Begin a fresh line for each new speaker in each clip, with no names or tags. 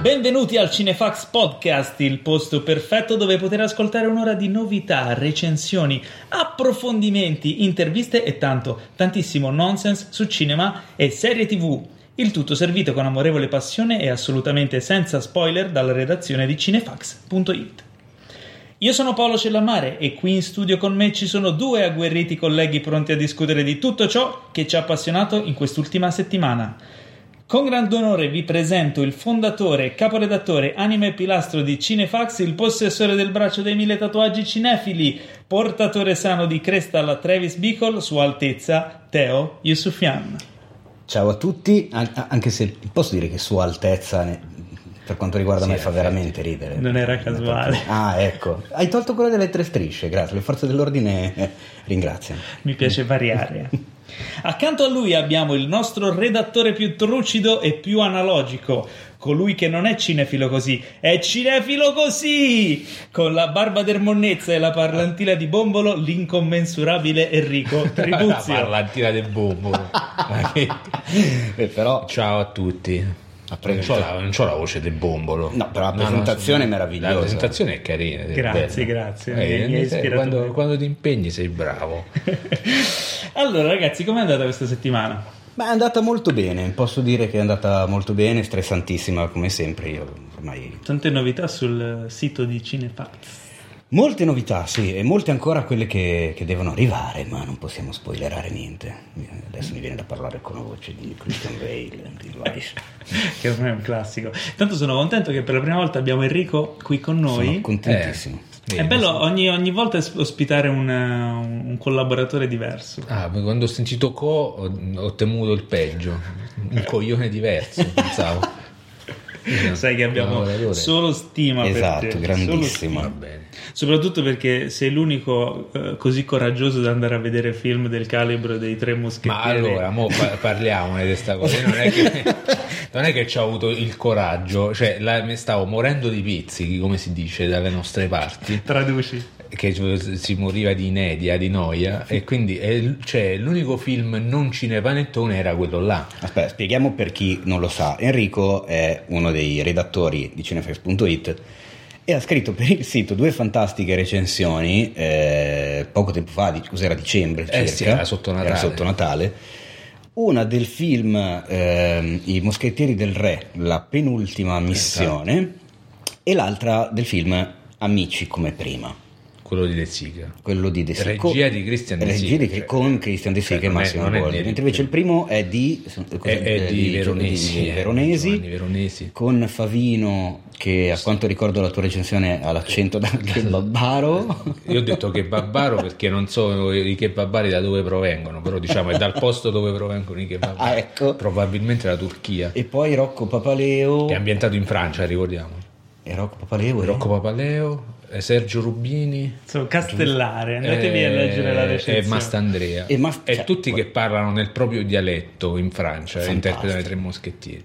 Benvenuti al Cinefax Podcast, il posto perfetto dove poter ascoltare un'ora di novità, recensioni, approfondimenti, interviste e tanto, tantissimo nonsense su cinema e serie tv. Il tutto servito con amorevole passione e assolutamente senza spoiler dalla redazione di cinefax.it. Io sono Paolo Cellamare e qui in studio con me ci sono due agguerriti colleghi pronti a discutere di tutto ciò che ci ha appassionato in quest'ultima settimana. Con grande onore vi presento il fondatore, caporedattore, anime e pilastro di Cinefax, il possessore del braccio dei mille tatuaggi cinefili, portatore sano di cresta alla Travis Bickle, Sua Altezza, Teo Yusufian.
Ciao a tutti, an- anche se posso dire che Sua Altezza per quanto riguarda
Sì,
me fa veramente ridere.
Non era casuale.
Ah, ecco. Hai tolto quello delle tre strisce, grazie. Le forze dell'ordine eh, ringraziano.
Mi piace variare. Accanto a lui abbiamo il nostro redattore più trucido e più analogico, colui che non è cinefilo così, è cinefilo così! Con la barba del monnezza e la parlantina di bombolo, l'incommensurabile Enrico
La
Tribuzio.
parlantina del bombo. Ma che-
Eh, però,
Ciao a tutti.
La
Non c'ho,
presenta-
la, non c'ho la voce del bombolo.
No, però la
No, no,
presentazione
sì.
è meravigliosa.
La presentazione è carina. è
Grazie,
bella.
grazie,
Eh,
mi-
eh,
ispirato
quando, quando ti impegni sei bravo.
allora ragazzi, com'è andata questa settimana?
ma è andata molto bene. Posso dire che è andata molto bene, stressantissima come sempre. Io ormai
Tante novità sul sito di Cinefax.
Molte novità, sì, e molte ancora quelle che, che devono arrivare, ma non possiamo spoilerare niente. Adesso mi viene da parlare con la voce di Christian Bale. di Elias.
che ormai è un classico. Tanto sono contento che per la prima volta abbiamo Enrico qui con noi.
Sono contentissimo.
Eh,
È bello ogni, ogni volta ospitare un, uh, un collaboratore diverso.
Ah, quando ho sentito Co ho, ho temuto il peggio. Un coglione diverso, pensavo.
Sai che abbiamo solo stima
Esatto,
per te.
bene.
Soprattutto perché sei l'unico eh, così coraggioso da andare a vedere film del calibro dei tre moschettieri.
Ma allora, mo pa- parliamone di questa cosa. Non è che, non è che ci ho avuto il coraggio, cioè la- mi stavo morendo di pizzichi, come si dice dalle nostre parti.
Traduci.
Che si moriva di inedia, di noia e quindi è cioè, l'unico film non cinepanettone era quello là
Aspetta, spieghiamo per chi non lo sa. Enrico è uno dei redattori di cinefax.it e ha scritto per il sito due fantastiche recensioni eh, poco tempo fa, di, cos'era dicembre circa,
Eh sì, era sotto Natale.
era sotto Natale. Una del film ehm, I Moschettieri del Re, la penultima missione, e l'altra del film Amici come prima.
Quello di De Sica.
Quello di De Sica.
Regia di Christian De
regia
Sica,
di-
cioè,
con Christian De Sica
cioè,
e
non è-
Massimo Boldi mentre invece il primo è di,
è, è di
Gio-
Veronesi,
di
eh,
Veronesi,
Veronesi.
Con Favino che a quanto ricordo la tua recensione ha l'accento da babbaro.
Io ho detto che babbaro perché non so i kebabari da dove provengono però diciamo è dal posto dove provengono i kebabari
Ah, ecco.
probabilmente la Turchia.
E poi Rocco Papaleo.
È ambientato in Francia ricordiamo.
E Rocco Papaleo e-
Rocco Papaleo Sergio Rubini
Insomma, Castellare, andatevi a
Eh,
leggere la
E
recensione.
Mastandrea.
E
E,
Mas- cioè,
tutti
poi-
che parlano nel proprio dialetto in Francia, e
Fantastico.
interpretano i tre moschettieri.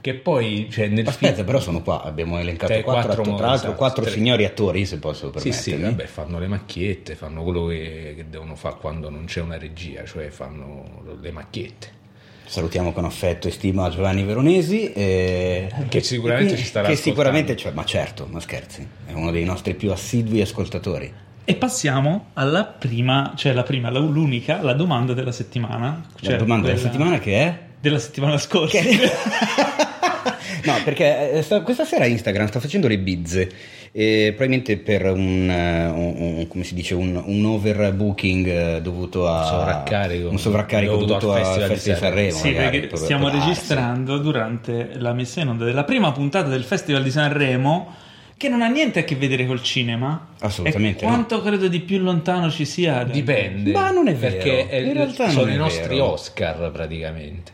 Che poi, cioè, nel
aspetta
film...
però sono qua abbiamo elencato
Tre,
quattro,
quattro
attori, tra l'altro
esatto,
quattro
tre.
signori attori se posso
Sì, sì,
permettermi
vabbè, fanno le macchiette, fanno quello che, che devono fare quando non c'è una regia, cioè fanno le macchiette.
Salutiamo con affetto e stima Giovanni Veronesi. eh,
Che sicuramente
e qui-
ci starà
Che sicuramente, cioè, ma certo, ma scherzi, è uno dei nostri più assidui ascoltatori.
E passiamo alla prima, cioè la prima, la- l'unica, la domanda della settimana.
La
Cioè
domanda della
quella-
settimana che è?
Della settimana scorsa.
no, perché eh, sta- questa sera Instagram sta facendo le bizze. eh, probabilmente per un, eh, un- un- come si dice un, un overbooking eh, dovuto a
Sovraccarico.
un sovraccarico
Dovuto
dovuto,
al
al
Festival di
Festival di Sanremo
Sì,
magari,
perché
può-
stiamo
darsi.
registrando durante la messa in onda della prima puntata del Festival di Sanremo, che non ha niente a che vedere col cinema.
Assolutamente
E
no.
quanto credo di più lontano ci sia.
Dipende.
Ma non è vero.
Perché
In realtà
sono i nostri
vero.
Oscar praticamente.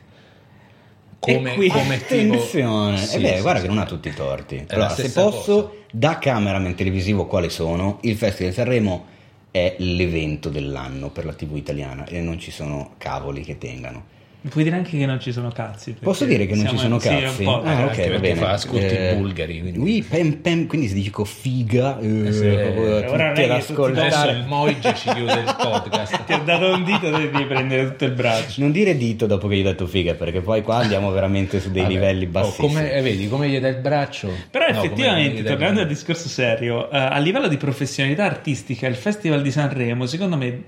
Come,
qui-
come tipo-
Attenzione,
Sì,
eh beh,
sì,
guarda
sì.
che non ha tutti i torti. Allora, se posso,
cosa.
da cameraman televisivo quali sono, il Festival di Sanremo è l'evento dell'anno per la TV italiana e non ci sono cavoli che tengano.
Puoi dire anche che non ci sono cazzi.
Posso dire che non ci sono
sì, un
cazzi?
po'.
Ah, ok, va bene.
fa ascolti
Eh,
bulgari, quindi-
Oui, pem, pem, quindi si dice figa, eh,
sì,
ora non è
tutti
che
ad
tutti
Adesso
ascoltare.
il Moige ci chiude il podcast.
Ti ho dato un dito devi prendere tutto il braccio.
Non dire dito dopo che gli hai detto figa, perché poi qua andiamo veramente su dei
Vabbè.
livelli
Oh,
bassissimi.
come, eh, vedi come gli dai il braccio?
Però
No,
effettivamente, tornando al discorso serio, eh, a livello di professionalità artistica, il Festival di Sanremo, secondo me,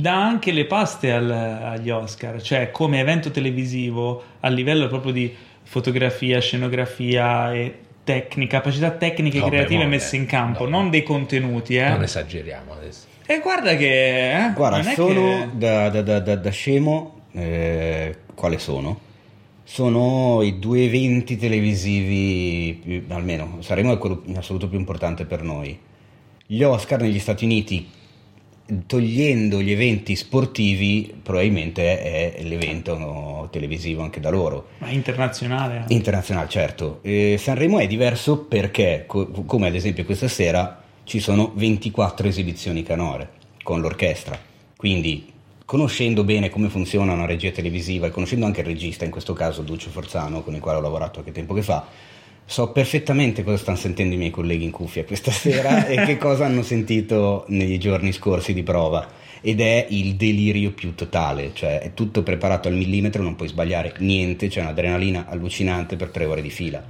dà anche le paste al- agli Oscar, cioè come evento televisivo, a livello proprio di fotografia, scenografia e tecnica, capacità tecniche e creative
vabbè,
messe in campo,
no.
non dei contenuti, eh.
Non esageriamo adesso.
E guarda che... eh,
Guarda,
non è
sono
che-
da, da- da- da- da scemo, eh, quale sono? Sono i due eventi televisivi, più- almeno saremo quello in assoluto più importante per noi. Gli Oscar negli Stati Uniti, togliendo gli eventi sportivi, probabilmente è l'evento no, televisivo anche da loro.
Ma internazionale. eh.
Internazionale, certo. Eh, Sanremo è diverso perché, co- come ad esempio questa sera, ci sono 24 esibizioni canore con l'orchestra. Quindi, conoscendo bene come funziona una regia televisiva e conoscendo anche il regista, in questo caso Duccio Forzano, con il quale ho lavorato qualche tempo che fa, so perfettamente cosa stanno sentendo i miei colleghi in cuffia questa sera e che cosa hanno sentito nei giorni scorsi di prova. Ed è il delirio più totale, cioè è tutto preparato al millimetro, non puoi sbagliare niente, c'è un'adrenalina allucinante per tre ore di fila.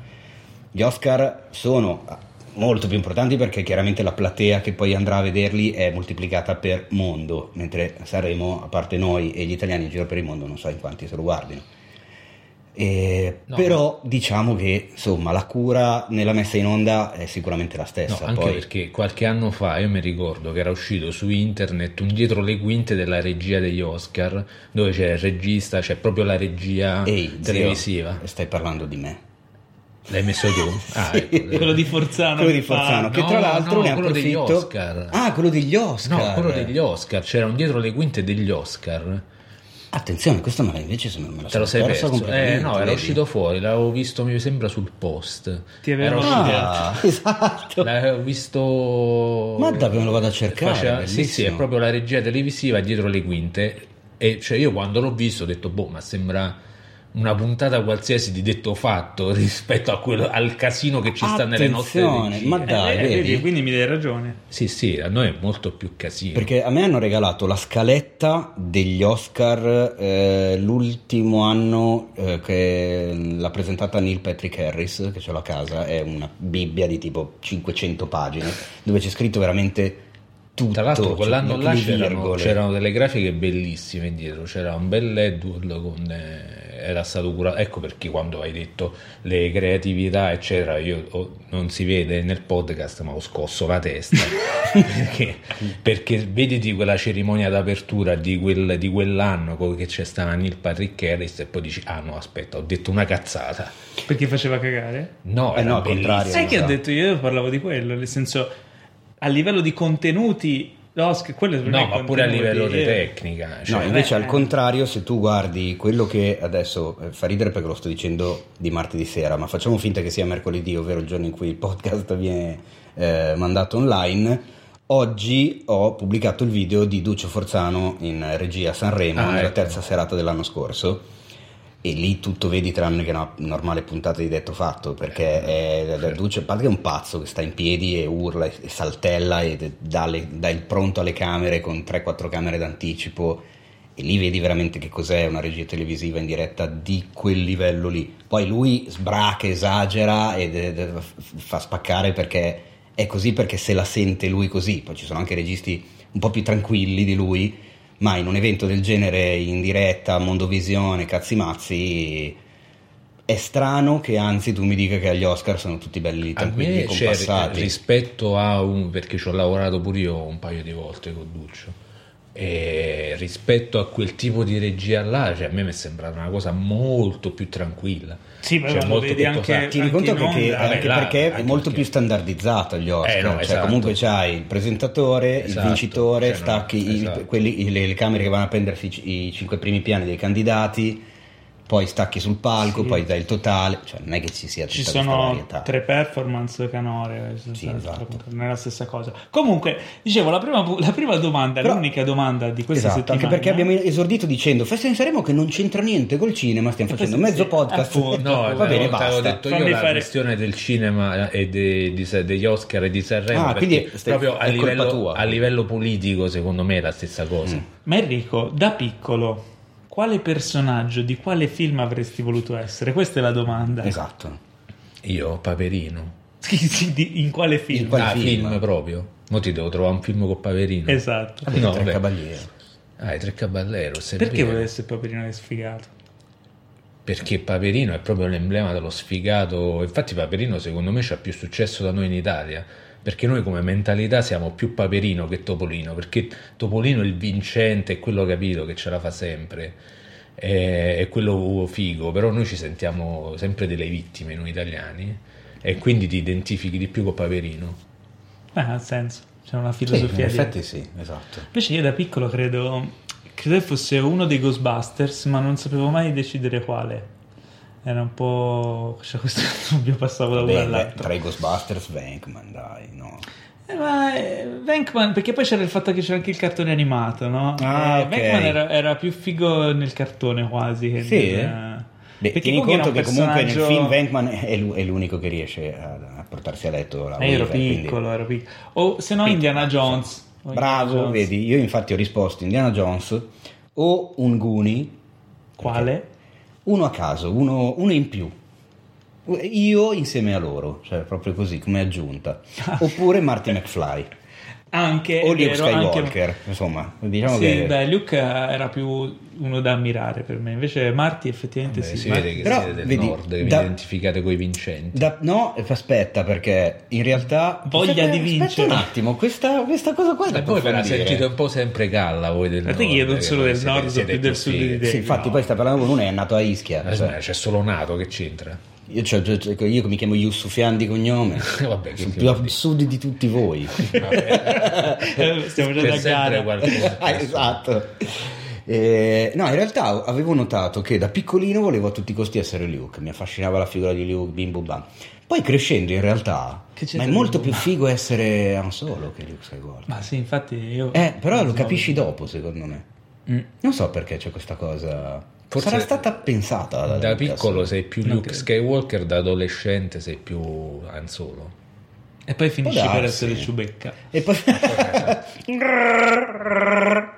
Gli Oscar sono molto più importanti perché chiaramente la platea che poi andrà a vederli è moltiplicata per mondo, mentre Sanremo, a parte noi e gli italiani in giro per il mondo, non so in quanti se lo guardino. E-
No,
però diciamo che insomma la cura nella messa in onda è sicuramente la
No,
stessa.
anche
poi-
perché qualche anno fa io mi ricordo che era uscito su internet un dietro le quinte della regia degli Oscar dove c'è il regista, c'è proprio la regia
Ehi, zio,
televisiva.
stai parlando di me.
L'hai messo tu? Ah, ecco.
Quello di Forzano.
Quello di Forzano, che
no,
tra l'altro
no,
ne
quello degli
approfitto.
Oscar.
Ah, quello degli Oscar.
No, quello degli Oscar, c'era un dietro le quinte degli Oscar.
Attenzione, questo me invece se me la
Te lo sei perso? Eh, no, era
vedi?
uscito fuori, l'avevo visto, mi sembra, sul post.
Ti
uscito-
Ah, esatto.
L'avevo visto.
Ma davvero me lo vado a cercare,
Faceva- sì, sì, è proprio la regia televisiva dietro le quinte. E cioè io quando l'ho visto ho detto, boh, ma sembra una puntata qualsiasi di detto fatto rispetto a quello, al casino che ci sta nelle nostre
Attenzione,
regie.
ma dai,
Eh, vedi,
vedi?
quindi mi dai ragione.
Sì, sì, a noi è molto più casino.
Perché a me hanno regalato la scaletta degli Oscar eh, l'ultimo anno eh, che l'ha presentata Neil Patrick Harris, che c'ho la casa, è una bibbia di tipo 500 pagine, dove c'è scritto veramente tutto.
Tra l'altro
cioè,
quell'anno là c'erano, c'erano delle grafiche bellissime dietro, c'era un bel LED con... eh, era stato curato, ecco perché quando hai detto le creatività eccetera, io ho- non si vede nel podcast ma ho scosso la testa, perché, perché vediti quella cerimonia d'apertura di, quel- di quell'anno che c'è stata Neil Patrick Harris e poi dici ah no aspetta ho detto una cazzata,
Perché faceva cagare?
no,
Eh
era
no, al contrario.
Sai che ho
sa.
detto io? Io parlavo di quello, nel senso, a livello di contenuti, l'Oscar, quello
No, ma pure a livello di tecnica.
No,
Cioè,
invece
eh,
al contrario, se tu guardi quello che adesso eh, fa ridere perché lo sto dicendo di martedì sera, ma facciamo finta che sia mercoledì, ovvero il giorno in cui il podcast viene eh, mandato online. Oggi ho pubblicato il video di Duccio Forzano in regia a Sanremo
Ah,
nella
ecco.
terza serata dell'anno scorso. E lì tutto vedi tranne che una normale puntata di detto fatto perché è,
certo.
Duccio a parte che è un pazzo che sta in piedi e urla e, saltella e dà, le- dà il pronto alle camere con 3-4 camere d'anticipo e lì vedi veramente che cos'è una regia televisiva in diretta di quel livello lì. Poi lui sbraca, esagera e fa spaccare perché è così perché se la sente lui così. Poi ci sono anche registi un po' più tranquilli di lui, ma in un evento del genere in diretta, Mondovisione, cazzi mazzi, è strano che anzi tu mi dica che agli Oscar sono tutti belli tranquilli e
c'è
compassati.
rispetto a un perché ci ho lavorato pure io un paio di volte con Duccio e rispetto a quel tipo di regia là cioè, a me mi è sembrata una cosa molto più tranquilla
Sì, ma
Cioè,
lo
molto
vedi
più
anche-.
Ti rendi conto che, anche
vabbè, là,
perché è molto
perché-
più standardizzato gli Oscar,
Eh, no,
cioè
esatto.
comunque c'hai il presentatore, il
Esatto,
vincitore,
cioè, no,
stacchi i-
esatto.
quelli- le, le camere che vanno a prendersi i cinque primi piani dei candidati, poi stacchi sul palco,
Sì.
poi dai il totale, cioè non è che ci sia tutta
Ci sono
varietà.
tre performance canore,
Sì, esatto.
non è la stessa cosa. Comunque, dicevo, la prima, la prima domanda,
Però-
l'unica domanda di questa
Esatto, anche
settimana
perché abbiamo esordito dicendo Festa di Sanremo che non c'entra niente col cinema, stiamo facendo
sì,
mezzo
sì,
podcast.
appunto.
No,
va bene, basta.
detto io
Fammi
la
fare-
questione del cinema e de- di- degli Oscar e di Sanremo.
Ah, quindi stai-
proprio a
è colpa
livello,
tua.
a livello politico, secondo me, è la stessa cosa.
Mm.
Ma Enrico, da piccolo, quale personaggio di quale film avresti voluto essere? Questa è la domanda.
Esatto.
Io, Paperino.
In quale film?
In quale
ah,
film?
film? proprio. Mo ti devo trovare un film con Paperino.
Esatto.
Vabbè,
No,
tre cavalieri.
Ah, i tre è
Perché vuole essere Paperino che sfigato?
Perché Paperino è proprio l'emblema dello sfigato. Infatti, Paperino, secondo me, c'ha più successo da noi in Italia. Perché noi, come mentalità, siamo più Paperino che Topolino. Perché Topolino è il vincente, è quello capito che ce la fa sempre. È, è quello figo. Però noi ci sentiamo sempre delle vittime, noi italiani. E quindi ti identifichi di più con Paperino.
Eh, ha senso. C'è una
Sì, in
filosofia dietro.
effetti sì, esatto.
Invece io da piccolo credo, credo fosse uno dei Ghostbusters, ma non sapevo mai decidere quale. Era un po'... Cioè, questo dubbio passavo da uno all'altro.
tra i Ghostbusters, Venkman, dai, no.
Eh, ma eh, Venkman, perché poi c'era il fatto che c'era anche il cartone animato, no?
Ah,
Eh,
ok.
Venkman era, era più figo nel cartone quasi. Che
Sì?
nel-
Beh,
perché
tieni conto che
un
comunque nel film Venkman è, lu- è l'unico che riesce a, portarsi a letto la
Eh, ero
Weaver, quindi-
piccolo, ero piccolo. O se no
Piccolo,
Indiana Jones. O
Bravo,
Indiana Jones.
vedi, io infatti ho risposto Indiana Jones o un Goonie,
Quale?
Uno a caso, uno, uno in più. Io insieme a loro, cioè proprio così come aggiunta. Oppure Marty McFly
Anche,
o Luke
vero, anche-
Skywalker, insomma, diciamo
sì,
che
beh, Luke era più uno da ammirare per me, invece Marty effettivamente
Beh,
sì.
si
Ma-
vede che
però,
siete del
vedi,
nord, che vi
da-
identificate con i vincenti.
Da- no, aspetta, perché in realtà.
Voglia
Aspetta,
di
aspetta
vincere.
un attimo, questa, questa cosa qua
E voi ve la sentite un po' sempre galla voi del
Guardate
nord.
che io non sono del
siete-
nord, più del sud di te.
Sì, infatti, poi sta parlando con uno, è nato a Ischia.
Eh,
cioè,
C'è solo nato che c'entra.
Io, cioè, cioè, cioè, io mi chiamo Yusufian di cognome,
Vabbè,
sono più
vuol
a sud di tutti voi.
Stiamo già da gara.
qualcosa.
Ah, esatto. Eh, no, in realtà avevo notato che da piccolino volevo a tutti i costi essere Luke, mi affascinava la figura di Luke, bim bum bam. Poi crescendo in realtà, ma è molto più figo essere Han Solo che Luke Skywalker.
Ma sì, infatti io...
Eh, però lo capisci dopo, secondo me.
Mm.
Non so perché c'è questa cosa.
Forse
Sarà stata pensata da,
Da piccolo sei più Luke
credo.
Skywalker, da adolescente sei più Han Solo.
E poi finisci per essere Ciubecca.
E poi...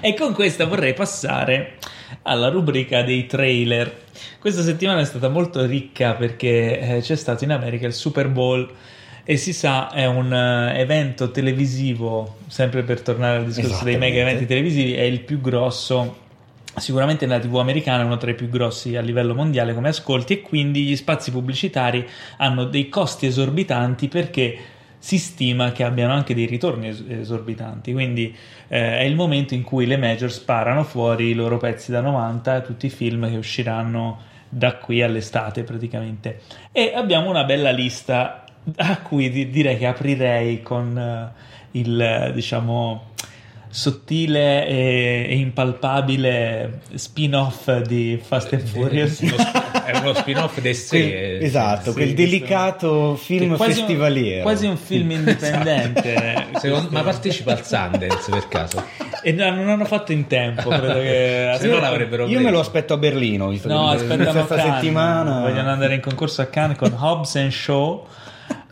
E con questa vorrei passare alla rubrica dei trailer. Questa settimana è stata molto ricca perché eh, c'è stato in America il Super Bowl e si sa è un eh, evento televisivo, sempre per tornare al discorso dei mega eventi televisivi, è il più grosso Sicuramente nella TV americana è uno tra i più grossi a livello mondiale come ascolti e quindi gli spazi pubblicitari hanno dei costi esorbitanti perché si stima che abbiano anche dei ritorni es- esorbitanti. Quindi eh, è il momento in cui le major sparano fuori i loro pezzi da 90, tutti i film che usciranno da qui all'estate praticamente. E abbiamo una bella lista a cui di- direi che aprirei con eh, il diciamo sottile e, e impalpabile spin-off di Fast and Furious.
Uno sp- è uno spin-off di sé. Eh,
esatto, quel delicato film
quasi un-
festivaliero.
quasi un film indipendente.
Secondo- ma partecipa al Sundance per caso?
E no, non hanno fatto in tempo, credo che
Se no l'avrebbero
Io me
preso.
lo aspetto a Berlino, visto
No,
che questa settimana.
Vogliono andare in concorso a Cannes con Hobbs and Shaw.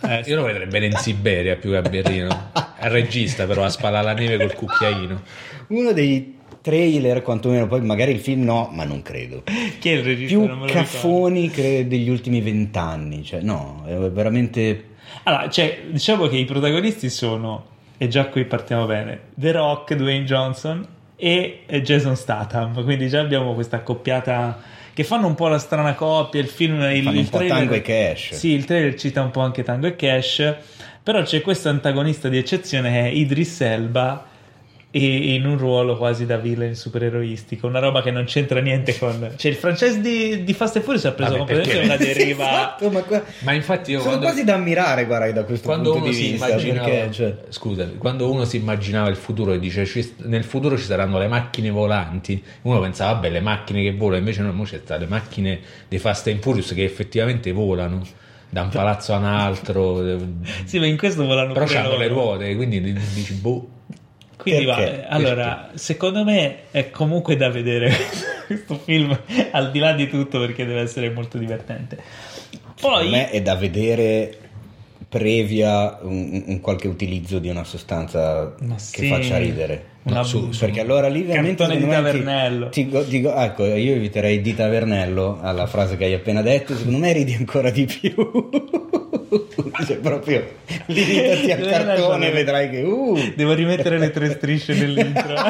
Eh,
Io lo vedrei bene in Siberia più che a Berlino. Al regista, però, a spalare la neve col cucchiaino.
Uno dei trailer, quantomeno, poi magari il film no, ma non credo.
chi è il regista?
Più
Non me lo ricordo.
caffoni credo degli ultimi vent'anni, cioè no, è veramente...
Allora, cioè, diciamo che i protagonisti sono, e già qui partiamo bene, The Rock, Dwayne Johnson e e Jason Statham, quindi già abbiamo questa accoppiata che fanno un po' la strana coppia, il film... Il,
Fanno
il trailer-
Tango e Cash.
Sì, il trailer cita un po' anche Tango e Cash, però c'è questo antagonista di eccezione che è Idris Elba, e in un ruolo quasi da villain supereroistico, una roba che non c'entra niente con... Cioè il franchise di, di Fast and Furious ha preso
Vabbè,
completamente una deriva...
Esatto, ma, qua-
Ma infatti io
sono
quando-
quasi da ammirare, guarda, da questo
quando
punto
uno
di
si
vista.
immaginava
perché, cioè,
scusami quando uno si immaginava il futuro e dice "Ci- nel futuro ci saranno le macchine volanti uno pensava vabbè le macchine che volano invece no mo c'è sta le macchine dei Fast and Furious che effettivamente volano da un palazzo a un altro
Sì, ma in questo volano
però
pure
hanno
loro.
le ruote quindi dici boh
Quindi va,
Perché?
eh, allora, secondo me è comunque da vedere questo film, al di là di tutto, perché deve essere molto divertente. Poi...
Per me è da vedere previa un, un qualche utilizzo di una sostanza
Ma
che
sì,
faccia ridere.
No, su-
Perché allora lì veramente
di
secondo
Tavernello.
ti ti go- ecco, io eviterei di tavernello alla frase che hai appena detto, secondo me ridi ancora di più. cioè proprio limitati al cartone e vedrai che uh,
Devo rimettere le tre strisce nell'intro.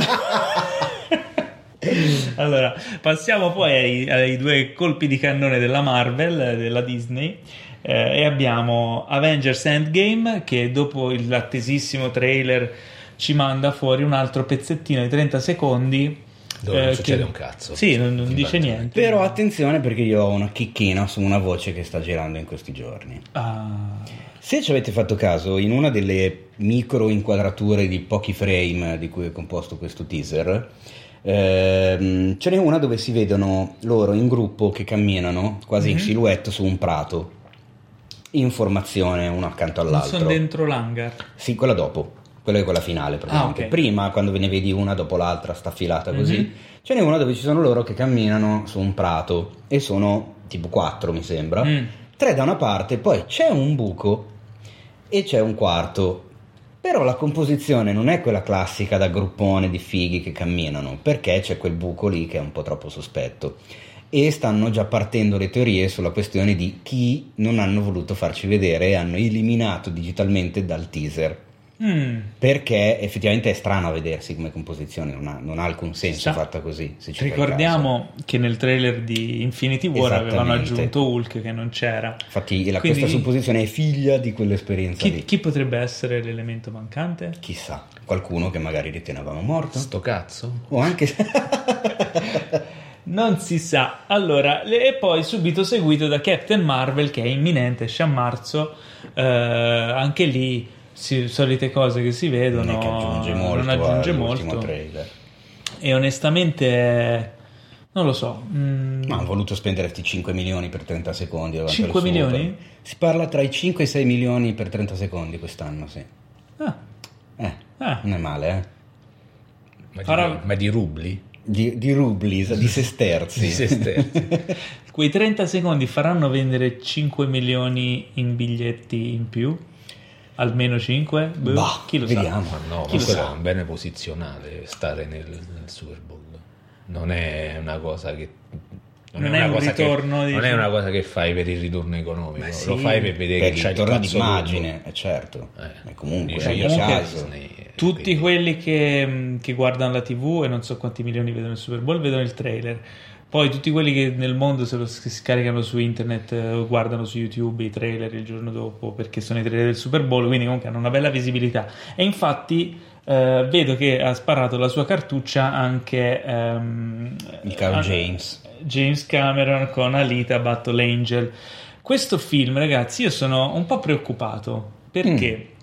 allora, passiamo poi ai, ai due colpi di cannone della Marvel, della Disney. eh, e abbiamo Avengers Endgame che dopo l'attesissimo trailer ci manda fuori un altro pezzettino di 30 secondi.
Dove non
eh,
succede
che-
un cazzo.
Sì, non, non dice niente.
Però attenzione perché io ho una chicchina su una voce che sta girando in questi giorni.
Ah,
Se ci avete fatto caso, in una delle micro inquadrature di pochi frame di cui è composto questo teaser, ehm, ce n'è una dove si vedono loro in gruppo che camminano quasi in silhouette su un prato, in formazione uno accanto
non
all'altro.
sono dentro l'hangar.
Sì, quella dopo. Quella è quella finale, praticamente.
Ah, ok.
Prima, quando ve ne vedi una dopo l'altra, sta filata così,
Mhm.
ce n'è una dove ci sono loro che camminano su un prato e sono tipo quattro, mi sembra.
Mm.
Tre da una parte, poi c'è un buco e c'è un quarto. Però la composizione non è quella classica da gruppone di fighi che camminano, perché c'è quel buco lì che è un po' troppo sospetto. E stanno già partendo le teorie sulla questione di chi non hanno voluto farci vedere e hanno eliminato digitalmente dal teaser.
Mm.
Perché effettivamente è strano a vedersi come composizione, non ha, non ha alcun senso fatta così. se ci fai
Ricordiamo che nel trailer di Infinity War avevano aggiunto Hulk che non c'era.
Infatti, la-
Quindi-
questa supposizione è figlia di quell'esperienza
Chi,
lì.
chi potrebbe essere l'elemento mancante?
Chissà, qualcuno che magari ritenevamo morto.
sto cazzo
O anche
Non si sa. Allora, e poi subito seguito da Captain Marvel che è imminente, esce a marzo. Eh, anche lì, si- solite cose che si vedono.
non è che aggiunge molto
non aggiunge
all'ultimo
molto.
trailer.
E onestamente, non lo so. mm,
Ma hanno voluto spendere questi 5 milioni per 30 secondi. davanti
5
al Super.
milioni?
Si parla tra i 5 e i 6 milioni per 30 secondi quest'anno, sì.
ah,
Eh,
Ah.
non è male, eh.
ma di,
Farà-
ma di rubli
Di, di rubli, di sesterzi.
Di sesterzi.
quei 30 secondi faranno vendere 5 milioni in biglietti in più? Almeno 5? Boh,
Bah,
chi lo
vediamo.
sa?
Ma no,
Chi
ma
lo
quello
sa?
è un bene posizionale stare nel, nel Super Bowl. Non è una cosa che.
Non è un
una cosa
ritorno,
che, non è una cosa che fai per il ritorno economico,
sì.
lo fai per vedere
Per
che
il
c'hai il
ritorno d'immagine, eh, certo.
Eh,
E comunque, è
sono
caso.
Disney, eh,
Tutti
quindi-
quelli che, che guardano la TV e non so quanti milioni vedono il Super Bowl vedono il trailer. Poi tutti quelli che nel mondo se lo scaricano su internet eh, o guardano su YouTube i trailer il giorno dopo perché sono i trailer del Super Bowl, quindi comunque hanno una bella visibilità. E infatti eh, vedo che ha sparato la sua cartuccia anche ehm,
Il caro James.
James Cameron con Alita Battle Angel. Questo film, ragazzi, io sono un po' preoccupato perché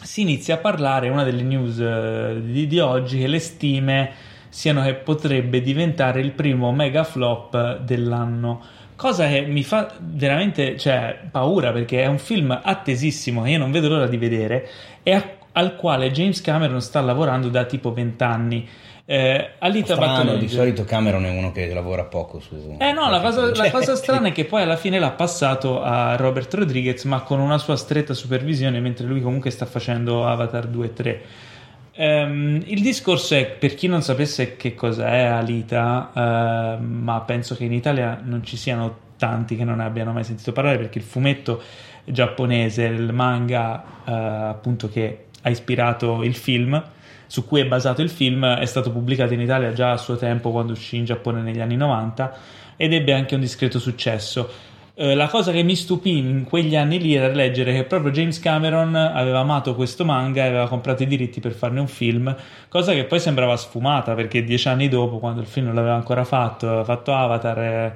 si inizia a parlare, una delle news eh, di, di oggi, che le stime siano che potrebbe diventare il primo mega flop dell'anno. Cosa che mi fa veramente cioè, paura perché è un film attesissimo che io non vedo l'ora di vedere e a- al quale James Cameron sta lavorando da tipo 20 anni. Eh, Alita
Strano, di solito Cameron è uno che lavora poco su...
eh no, la cosa, la
Cioè,
cosa strana è che poi alla fine l'ha passato a Robert Rodriguez, ma con una sua stretta supervisione, mentre lui comunque sta facendo Avatar 2 e 3. Ehm, il discorso è, per chi non sapesse che cos'è Alita, ehm, ma penso che in Italia non ci siano tanti che non ne abbiano mai sentito parlare, perché il fumetto giapponese, il manga eh, appunto che ha ispirato il film, su cui è basato il film, è stato pubblicato in Italia già a suo tempo quando uscì in Giappone negli anni 90 ed ebbe anche un discreto successo. Eh, la cosa che mi stupì in quegli anni lì era leggere che proprio James Cameron aveva amato questo manga e aveva comprato i diritti per farne un film, cosa che poi sembrava sfumata perché dieci anni dopo, quando il film non l'aveva ancora fatto, aveva fatto Avatar e,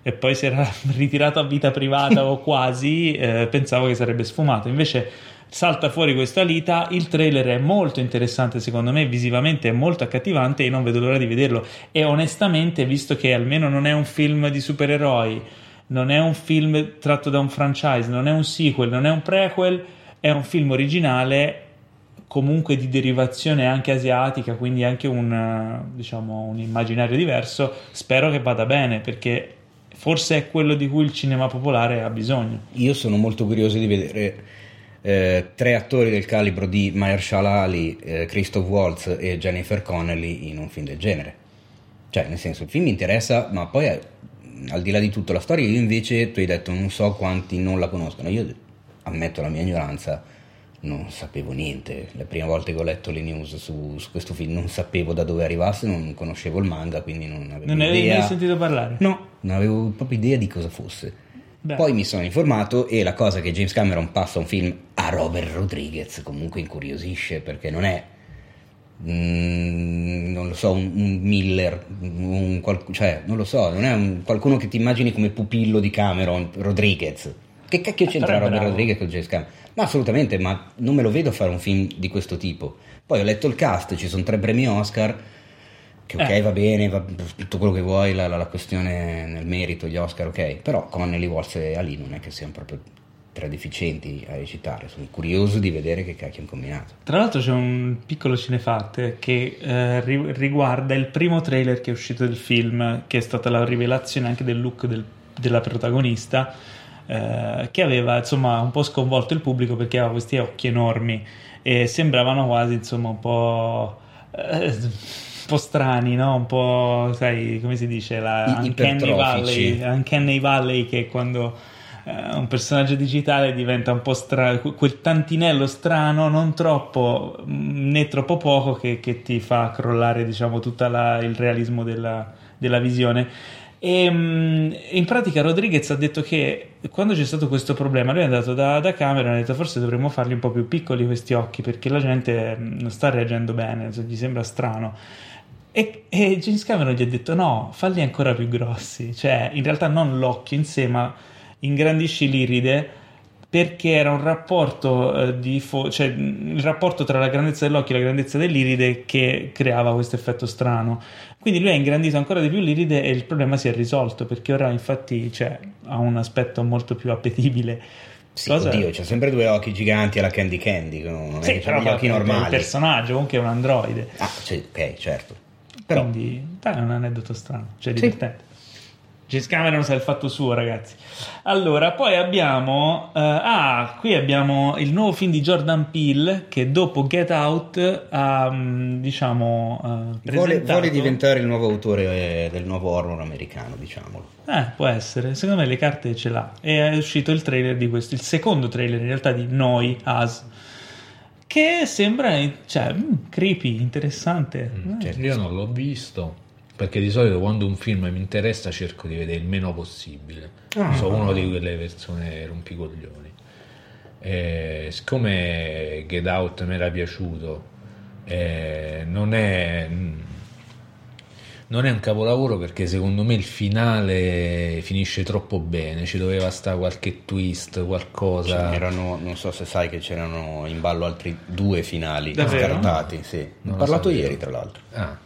e poi si era ritirato a vita privata o quasi, eh, pensavo che sarebbe sfumato. Invece salta fuori questa Alita. Il trailer è molto interessante, secondo me, visivamente è molto accattivante e non vedo l'ora di vederlo. E onestamente, visto che almeno non è un film di supereroi non è un film tratto da un franchise, non è un sequel, non è un prequel, è un film originale comunque di derivazione anche asiatica, quindi anche un, diciamo, un immaginario diverso. Spero che vada bene perché forse è quello di cui il cinema popolare ha bisogno.
Io sono molto curioso di vedere eh, tre attori del calibro di Mahershala Ali, eh, Christoph Waltz e Jennifer Connelly in un film del genere. Cioè, nel senso, il film mi interessa, ma poi al di là di tutto la storia, io invece tu hai detto non so quanti non la conoscono, io ammetto la mia ignoranza, non sapevo niente, le prime volte che ho letto le news su, su questo film non sapevo da dove arrivasse, non conoscevo il manga, quindi non avevo
non
idea.
Non hai sentito parlare?
No, non avevo proprio idea di cosa fosse. Beh. Poi mi sono informato e la cosa che James Cameron passa un film a Robert Rodriguez comunque incuriosisce perché non è Mm, non lo so, un, un Miller, un, cioè, non lo so, non è un, qualcuno che ti immagini come pupillo di Cameron, Rodriguez. Che cacchio c'entra Robert bravo. Rodriguez con James Cameron? Ma assolutamente, ma non me lo vedo fare un film di questo tipo. Poi ho letto il cast, ci sono tre premi Oscar, che ok, eh. va bene, va, tutto quello che vuoi, la, la, la, questione nel merito, gli Oscar, ok, però Connelly, Waltz e Ali non è che siano proprio tra deficienti a recitare. Sono curioso di vedere che cacchio hanno combinato.
Tra l'altro c'è un piccolo cinefatte che eh, ri- riguarda il primo trailer che è uscito del film, che è stata la rivelazione anche del look del, della protagonista, eh, che aveva insomma un po' sconvolto il pubblico perché aveva questi occhi enormi e sembravano quasi insomma un po'... Eh, un po' strani, no? Un po', sai, come si dice, la I- Uncanny Valley, Uncanny Valley che quando uh, un personaggio digitale diventa un po' strano, quel tantinello strano, non troppo mm, né troppo poco, che, che ti fa crollare diciamo tutto il realismo della, della visione. E mm, in pratica Rodriguez ha detto che quando c'è stato questo problema, lui è andato da, da Cameron e ha detto forse dovremmo farli un po' più piccoli questi occhi perché la gente mm, non sta reagendo bene, gli sembra strano. E, e James Cameron gli ha detto no, falli ancora più grossi, cioè in realtà non l'occhio in sé, ma ingrandisci l'iride perché era un rapporto eh, di fo- cioè il rapporto tra la grandezza dell'occhio e la grandezza dell'iride che creava questo effetto strano. Quindi lui ha ingrandito ancora di più l'iride e il problema si è risolto perché ora infatti cioè, ha un aspetto molto più appetibile.
Sì, Cosa... oddio, c'ha sempre due occhi giganti alla Candy Candy, non sì, è che gli occhi normali. È
un personaggio, comunque è un androide.
Ah, cioè, ok, certo.
Però... Quindi, dai, è un aneddoto strano, cioè divertente. Sì. James Cameron sa il fatto suo, ragazzi. Allora, poi abbiamo. Uh, ah, qui abbiamo il nuovo film di Jordan Peele che dopo Get Out ha, um, diciamo. Uh,
vuole, vuole, diventare il nuovo autore eh, del nuovo horror americano, diciamolo.
Eh, può essere. Secondo me le carte ce l'ha. E è uscito il trailer di questo, il secondo trailer in realtà di Noi As. Che sembra cioè, mm, creepy, interessante.
Mm, certo. Io non l'ho visto perché di solito quando un film mi interessa cerco di vedere il meno possibile. Ah, Sono uno di quelle persone rompicoglioni. E siccome Get Out mi era piaciuto, eh, non, è, non è un capolavoro perché secondo me il finale finisce troppo bene, ci doveva stare qualche twist, qualcosa.
C'erano, non so se sai che c'erano in ballo altri due finali Davvero? scartati. Sì. Non ho parlato ieri, tra l'altro.
Ah,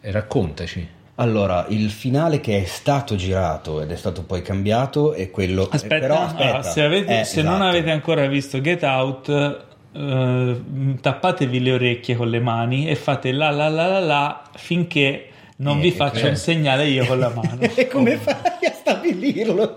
e raccontaci.
Allora, il finale che è stato girato ed è stato poi cambiato è quello...
Aspetta, eh, però, aspetta se, avete, eh, se esatto. non avete ancora visto Get Out, eh, tappatevi le orecchie con le mani e fate la la la la la finché non eh, vi faccio un segnale io con la mano.
e come fai a stabilirlo?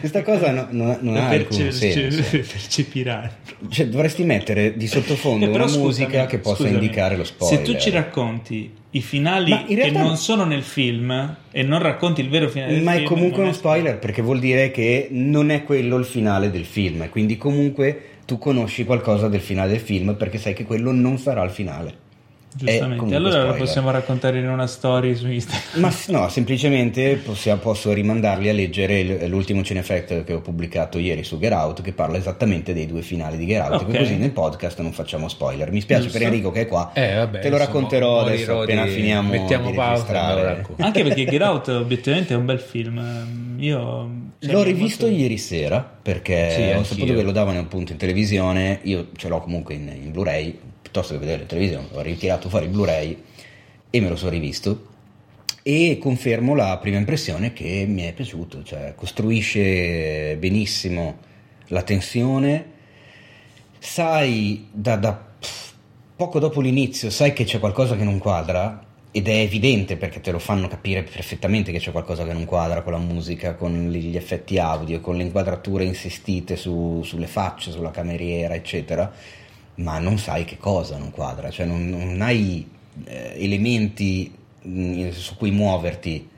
Questa cosa no, no, non ha perce- senso.
percepirare.
Cioè, dovresti mettere di sottofondo una scusami, musica che possa scusami, indicare lo spoiler.
Se tu ci racconti i finali che non sono nel film e non racconti il vero finale
ma
è
comunque uno spoiler perché vuol dire che non è quello il finale del film. Quindi comunque tu conosci qualcosa del finale del film perché sai che quello non sarà il finale
Giustamente, allora lo
spoiler.
possiamo raccontare in una story su Instagram.
Ma no, semplicemente possia- posso rimandarli a leggere l'ultimo Cinefact che ho pubblicato ieri su Get Out che parla esattamente dei due finali di Get Out,
Ok.
così nel podcast non facciamo spoiler. Mi spiace
Giusto.
per Enrico che è qua,
Eh, vabbè,
te lo racconterò
mo-
adesso appena
di-
finiamo
mettiamo
di
pausa e racconto.
Anche perché Get Out obiettivamente è un bel film. Ehm, Io cioè,
L'ho rivisto
molto-
ieri sera perché
Sì,
ho
anch'io.
saputo che lo davano appunto in televisione, io ce l'ho comunque in, in Blu-ray, piuttosto che vedere la televisione, ho ritirato fuori il Blu-ray e me lo sono rivisto. E confermo la prima impressione che mi è piaciuto, cioè costruisce benissimo la tensione, sai da, da- poco dopo l'inizio sai che c'è qualcosa che non quadra ed è evidente perché te lo fanno capire perfettamente che c'è qualcosa che non quadra con la musica, con gli effetti audio, con le inquadrature insistite su- sulle facce, sulla cameriera, eccetera, ma non sai che cosa non quadra, cioè non, non hai eh, elementi mh, su cui muoverti.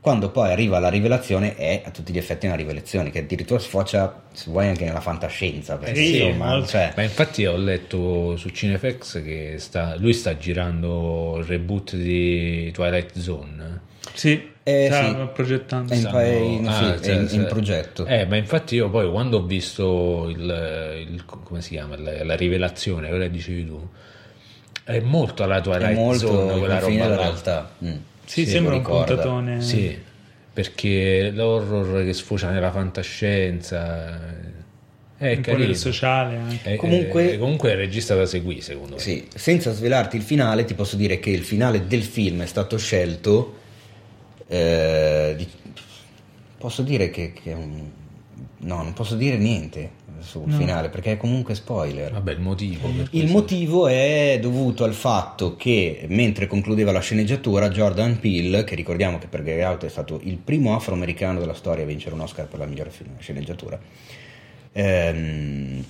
Quando poi arriva la rivelazione è a tutti gli effetti una rivelazione che addirittura sfocia, se vuoi, anche nella fantascienza. Perché,
Sì,
insomma,
molto.
cioè,
Ma infatti ho letto su Cinefx che sta, lui sta girando il reboot di Twilight Zone.
Sì,
Eh,
stavo
sì.
progettando.
È in,
Stanno-
è in-
ah,
sì, è
cioè,
in- in
cioè-
progetto.
Eh, ma infatti io poi quando ho visto il, il- come si chiama, la, la rivelazione, quella che dicevi tu, è molto alla
è
Twilight
molto
Zone quella roba
della
là.
realtà. Mm.
Sì,
Sì,
sembra un
ricorda.
puntatone.
Sì, perché l'horror che sfocia nella fantascienza è
un
carino.
sociale anche.
È-
Comunque-
è- comunque è il regista da seguire, secondo me.
Sì, senza svelarti il finale, ti posso dire che il finale del film è stato scelto. Eh, di- posso dire che, che un. No, non posso dire niente sul
No.
finale perché è comunque spoiler.
Vabbè, il motivo.
Il motivo è dovuto al fatto che mentre concludeva la sceneggiatura Jordan Peele, che ricordiamo che per Get Out è stato il primo afroamericano della storia a vincere un Oscar per la migliore sceneggiatura, ehm,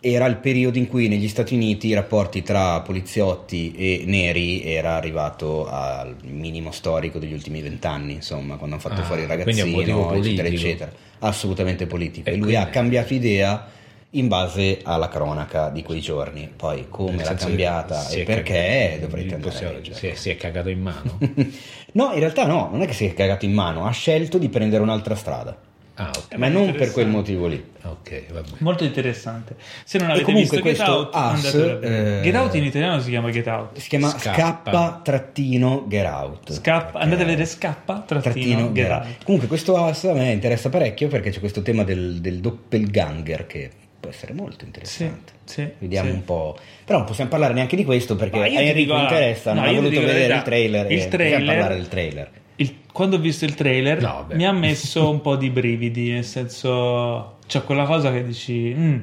era il periodo in cui negli Stati Uniti i rapporti tra poliziotti e neri era arrivato al minimo storico degli ultimi vent'anni, insomma, quando hanno fatto
Ah,
fuori il ragazzino, eccetera, eccetera. Assolutamente politico.
E
E lui ha
quindi-
cambiato idea in base alla cronaca di quei giorni. Poi come l'ha cambiata e perché
cagato-
dovrete andare
è, si è cagato in mano.
no, in realtà no, non è che si è cagato in mano, ha scelto di prendere un'altra strada.
Ah, ok.
Ma non per quel motivo lì.
Ok, vabbè.
Molto interessante. Se non
E
avete
comunque
visto Get
questo
Out,
Us,
andatelo a vedere.
eh,
Get Out in italiano si chiama Get Out.
Si chiama
Scappa.
Trattino Get Out.
Scappa,
Perché-
andate a vedere Scappa trattino, Get
Get
Out.
Out. Comunque questo Us a me interessa parecchio perché c'è questo tema del, del doppelganger che può essere molto
Sì,
interessante.
sì,
Vediamo
sì.
un po'. Però non possiamo parlare neanche di questo perché a Enrico
dico,
interessa,
no,
non ha voluto vedere il trailer.
Il
e
trailer-
parlare del trailer.
Il- quando ho visto il trailer
No,
mi ha messo un po' di brividi, nel senso c'è quella cosa che dici, "Mm,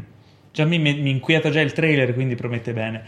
già mi, mi inquieta già il trailer, quindi promette bene.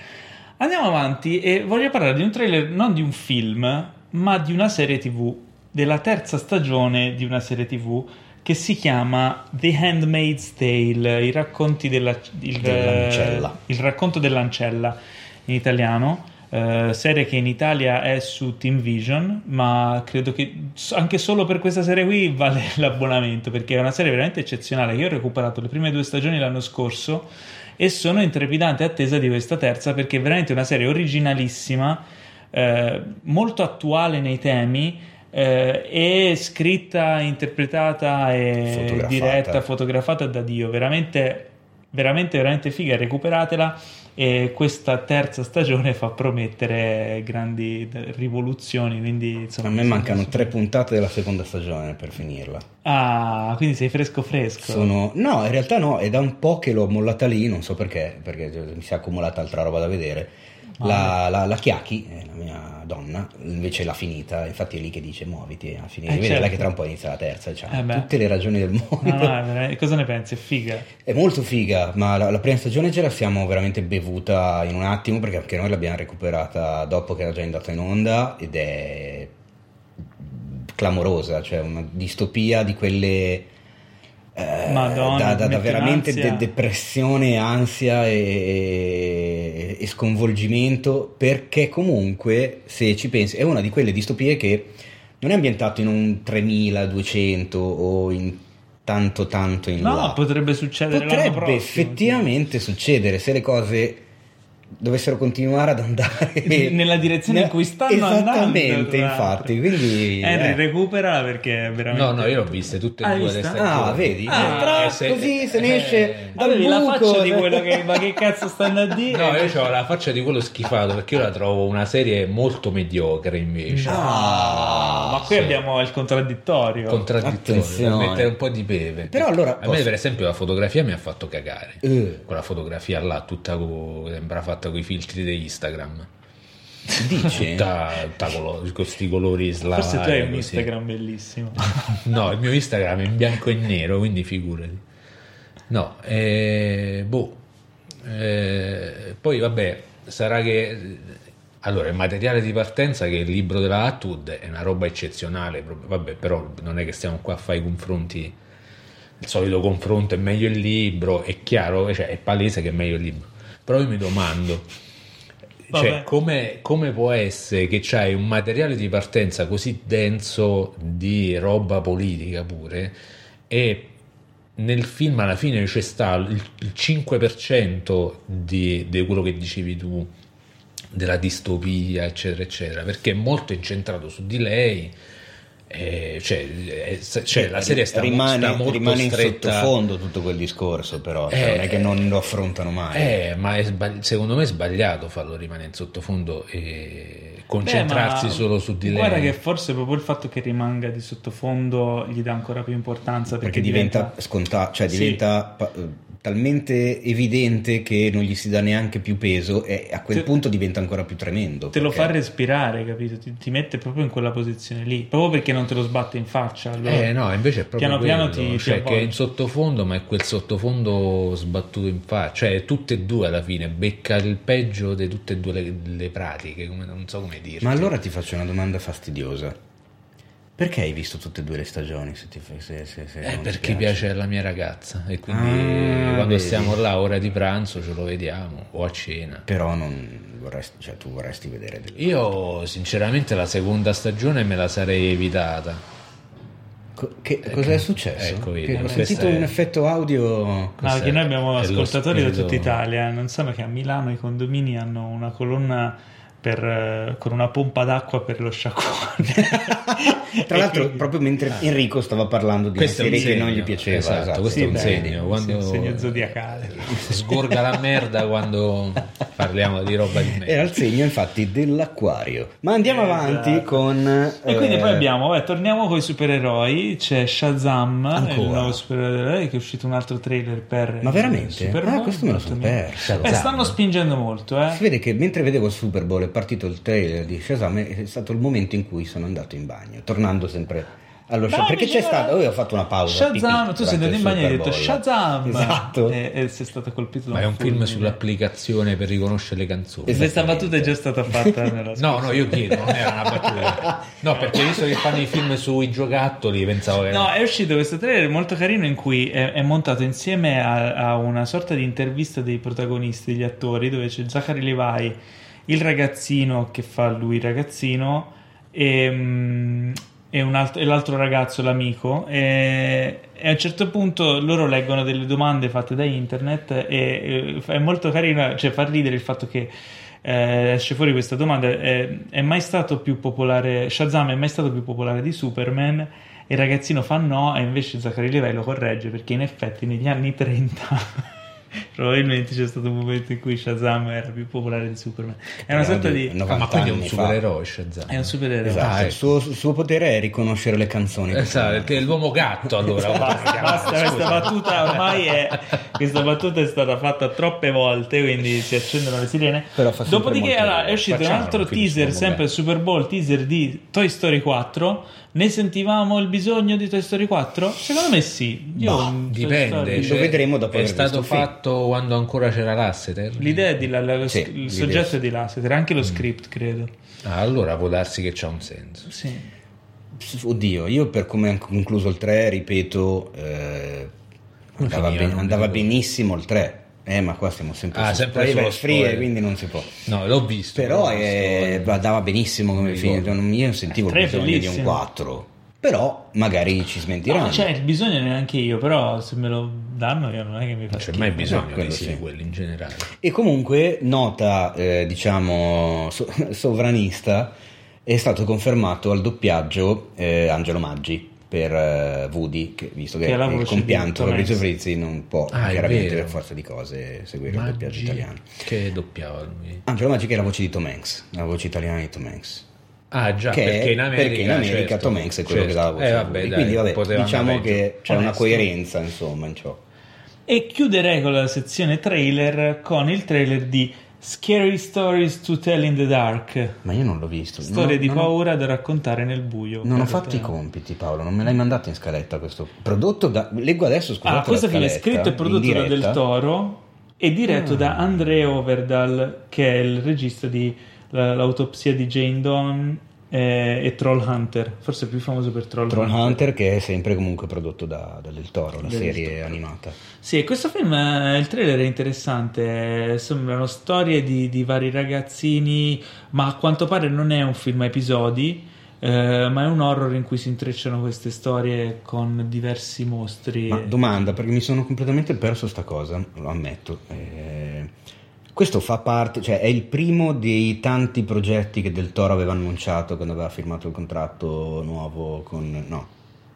Andiamo avanti e voglio parlare di un trailer, non di un film, ma di una serie tv, della terza stagione di una serie tv che si chiama The Handmaid's Tale, i racconti della, il,
Dell'ancella.
il racconto dell'ancella in italiano. Eh, serie che in Italia è su Team Vision, ma credo che anche solo per questa serie qui vale l'abbonamento perché è una serie veramente eccezionale. Io ho recuperato le prime due stagioni l'anno scorso e sono in trepidante attesa di questa terza perché è veramente una serie originalissima, eh, molto attuale nei temi. eh, e scritta, interpretata e
Fotografata.
diretta, fotografata da Dio, veramente, veramente, veramente figa. Recuperatela e questa terza stagione fa promettere grandi rivoluzioni. Quindi, insomma,
A me mancano tre puntate della seconda stagione per finirla.
Ah, quindi sei fresco fresco.
Sono... No, in realtà no, è da un po' che l'ho mollata lì, non so perché, perché mi si è accumulata altra roba da vedere. La, la, la Chiacchi, eh, la mia donna, invece l'ha finita, infatti è lì che dice muoviti a finire
Eh, certo.
che tra un po' inizia la terza, cioè,
Eh
tutte le ragioni del mondo.
No, no, veramente- cosa ne pensi? È figa.
È molto figa, ma la, la prima stagione ce la siamo veramente bevuta in un attimo perché anche noi l'abbiamo recuperata dopo che era già andata in onda ed è clamorosa, cioè una distopia di quelle eh,
Madonna,
da, da- da veramente de- depressione, ansia e, e sconvolgimento perché comunque se ci pensi è una di quelle distopie che non è ambientato in un 3200 o in tanto tanto in
No,
là
potrebbe succedere
potrebbe
prossimo.
effettivamente succedere se le cose dovessero continuare ad andare
nella direzione in cui stanno andando.
Esattamente,
tra l'altro.
infatti. Quindi,
Henry,
eh.
recuperala perché è veramente.
No, no, io l'ho viste tutte e
Hai
due le.
Ah, vedi?
Ah,
Entra
eh, se-
così se ne
eh,
esce dal
Avevi la
buco.
faccia di quello che. Ma che cazzo stanno a dire?
No, io ho la faccia di quello schifato perché io la trovo una serie molto mediocre invece.
Ah,
ma qui
sì.
abbiamo il contraddittorio.
Contraddittorio,
Attenzione.
mettere un po' di pepe.
Però allora
a me,
posso-
per esempio, la fotografia mi ha fatto cagare.
Eh.
Quella fotografia là, tutta sembra fatta con i filtri di Instagram.
Dici?
Tutta, tutta colo- con questi colori slavi.
Forse tu hai un
così.
Instagram bellissimo.
No, il mio Instagram è in bianco e nero, quindi figurati. No, eh, boh. Eh, poi vabbè, sarà che... Allora, il materiale di partenza che è il libro della Atwood è una roba eccezionale, proprio- vabbè, però non è che stiamo qua a fare i confronti, il solito confronto è meglio il libro, è chiaro, cioè, è palese che è meglio il libro. Però io mi domando, cioè, come, come può essere che c'hai un materiale di partenza così denso di roba politica pure e nel film alla fine c'è sta il, il 5% di, di quello che dicevi tu della distopia eccetera eccetera perché è molto incentrato su di lei eh, cioè, è- cioè, la serie sta,
rimane,
sta molto
rimane in
stretta
sottofondo tutto quel discorso, però cioè,
Eh,
non è che non lo affrontano mai.
eh, ma è sbagli- secondo me è sbagliato farlo rimanere in sottofondo e concentrarsi
Beh,
solo su di lei.
Guarda che forse proprio il fatto che rimanga di sottofondo gli dà ancora più importanza perché,
perché diventa, scontato, cioè
Sì.
diventa pa- eh, talmente evidente che non gli si dà neanche più peso e a quel
Te-
punto diventa ancora più tremendo.
Te lo
perché-
fa respirare, capito? Ti, ti mette proprio in quella posizione lì, proprio perché non te lo sbatte in faccia. Allora,
Eh no, invece è proprio
piano piano
quello,
ti, ti
cioè che è in sottofondo, ma è quel sottofondo sbattuto in faccia, cioè tutte e due alla fine, becca il peggio di tutte e due le, le pratiche, come, non so come dirti.
Ma allora ti faccio una domanda fastidiosa. Perché hai visto tutte e due le stagioni? Se ti se- se- se
Eh, perché piace alla mia ragazza e quindi
Ah,
quando
vedi.
stiamo là ora di pranzo ce lo vediamo o a cena.
Però non vorresti, cioè tu vorresti vedere del...
Io sinceramente la seconda stagione me la sarei evitata.
Co- che, cosa è successo?
ecco, vedi,
Che ho sentito
è-
un effetto audio...
No, perché
è-
noi abbiamo ascoltatori da tutta Italia, non sanno che a Milano i condomini hanno una colonna per, eh, con una pompa d'acqua per lo sciacquone.
Tra
E
l'altro,
quindi-
proprio mentre Enrico stava parlando di
Questo
una
un
serie che
segno,
non gli piaceva.
esatto,
esatto.
questo è un
beh,
segno.
sì,
Quando
un segno zodiacale.
sgorga la merda quando parliamo di roba di
Era
merda.
il segno infatti dell'acquario. Ma andiamo
Esatto.
avanti con...
E quindi
eh,
poi abbiamo, vabbè, torniamo con i supereroi, c'è Shazam,
Ancora?
il nuovo supereroe che è uscito un altro trailer per
Ma veramente?
il Super Bowl,
Ah, questo me lo
molto
son
bene.
perso.
Beh, stanno spingendo molto, eh.
Si vede che mentre vedevo il Super Bowl è partito il trailer di Shazam è stato il momento in cui sono andato in bagno, tornando sempre allo.
Dai,
Perché c'è stato, io ho fatto una pausa.
Shazam,
pipì
tu sei andato in bagno e hai detto. Shazam
Esatto.
e, e sei stato colpito da
Ma è un film
fulmine.
sull'applicazione per riconoscere le canzoni.
Esatto.
Questa battuta è già stata fatta nella
No, no, io chiedo, non era una battuta. No, perché visto che fanno i film sui giocattoli, pensavo che.
No, è uscito questo trailer molto carino in cui è, è montato insieme a, a una sorta di intervista dei protagonisti, degli attori, dove c'è Zachary Levi, il ragazzino che fa lui il ragazzino e, mm, e alt- e l'altro ragazzo, l'amico. E, e a un certo punto loro leggono delle domande fatte da internet e, e è molto carino, cioè fa ridere il fatto che eh, esce fuori questa domanda è, è mai stato più popolare Shazam è mai stato più popolare di Superman e il ragazzino fa no e invece Zachary Levi lo corregge perché in effetti negli anni 30 probabilmente c'è stato un momento in cui Shazam era più popolare di Superman è una sorta
di
di
90
Ah, ma quindi è un supereroe Shazam.
è un supereroe
Esatto,
Ah,
il,
ecco.
suo, il suo potere è riconoscere le canzoni.
Esatto, che è l'uomo gatto allora.
Basta, basta, questa battuta ormai è questa battuta è stata fatta troppe volte, quindi si accendono le sirene.
Però fa sempre
Dopodiché allora, è uscito un
Facciamo
altro
un film
teaser, sempre Super Bowl, teaser di Toy Story 4. Ne sentivamo il bisogno di Toy Story 4? Secondo me sì. Io
Bah,
Dipende,
Story-
Lo vedremo dopo
È stato
il film.
fatto quando ancora c'era Lasseter.
L'idea è di la- la- lo
Sì,
il
l'idea
soggetto è di Lasseter, anche lo script, credo.
Ah, allora può darsi che c'ha un senso.
Sì.
Oddio, io per come ho concluso il 3, ripeto, eh, andava, ben- andava benissimo il 3. Eh, ma qua siamo sempre
Ah,
su
sempre
spoiler
solo
free, quindi non si può.
No, l'ho visto.
Però
l'ho visto,
eh,
eh.
andava benissimo come film.
ricordo.
non- Io sentivo il
Il
bisogno di un
bellissimo.
4. però magari ci smentiranno.
No, cioè, il bisogno neanche io, però se me lo danno io non è che mi fa
Non c'è mai bisogno
No, quello sì.
sequel in generale.
E comunque, nota, eh, diciamo, so- sovranista, è stato confermato al doppiaggio eh, Angelo Maggi per eh, Woody, che, visto che,
Che
il compianto Fabrizio. Frizzi non può
Ah,
chiaramente per forza di cose seguire il doppiaggio
Maggi,
italiano.
Che doppiava lui?
Angelo Maggi che è la voce di Tom Hanks, la voce italiana di Tom Hanks.
Ah già,
Che
perché in America,
perché in America
certo,
Tom Hanks è quello
certo.
che dà la voce.
Eh vabbè, dai,
Quindi vabbè, diciamo che c'è una
Onesto.
coerenza insomma in ciò.
E chiuderei con la sezione trailer con il trailer di Scary Stories to Tell in the Dark.
Ma io non l'ho visto.
Storie
Non-
di
ho-
paura da raccontare nel buio.
Non ho fatto i compiti, Paolo. Non me l'hai mandato in scaletta questo prodotto. Da... Leggo adesso. Scusate,
Ah, questo film è scritto e prodotto da Del. Toro e diretto da
Ah.
André Overdal, che è il regista di la- L'autopsia di Jane Dawn eh, e Troll Hunter, forse più famoso per Troll,
Troll Hunter, che è sempre comunque prodotto da, da Del Toro, la
Del
serie
Toro.
animata.
Sì, questo film, eh, il trailer è interessante, eh, sembrano storie di, di vari ragazzini, ma a quanto pare non è un film a episodi, eh, ma è un horror in cui si intrecciano queste storie con diversi mostri.
Ma domanda, perché mi sono completamente perso sta cosa, lo ammetto. Eh, questo fa parte, cioè è il primo dei tanti progetti che Del Toro aveva annunciato quando aveva firmato il contratto nuovo con... No,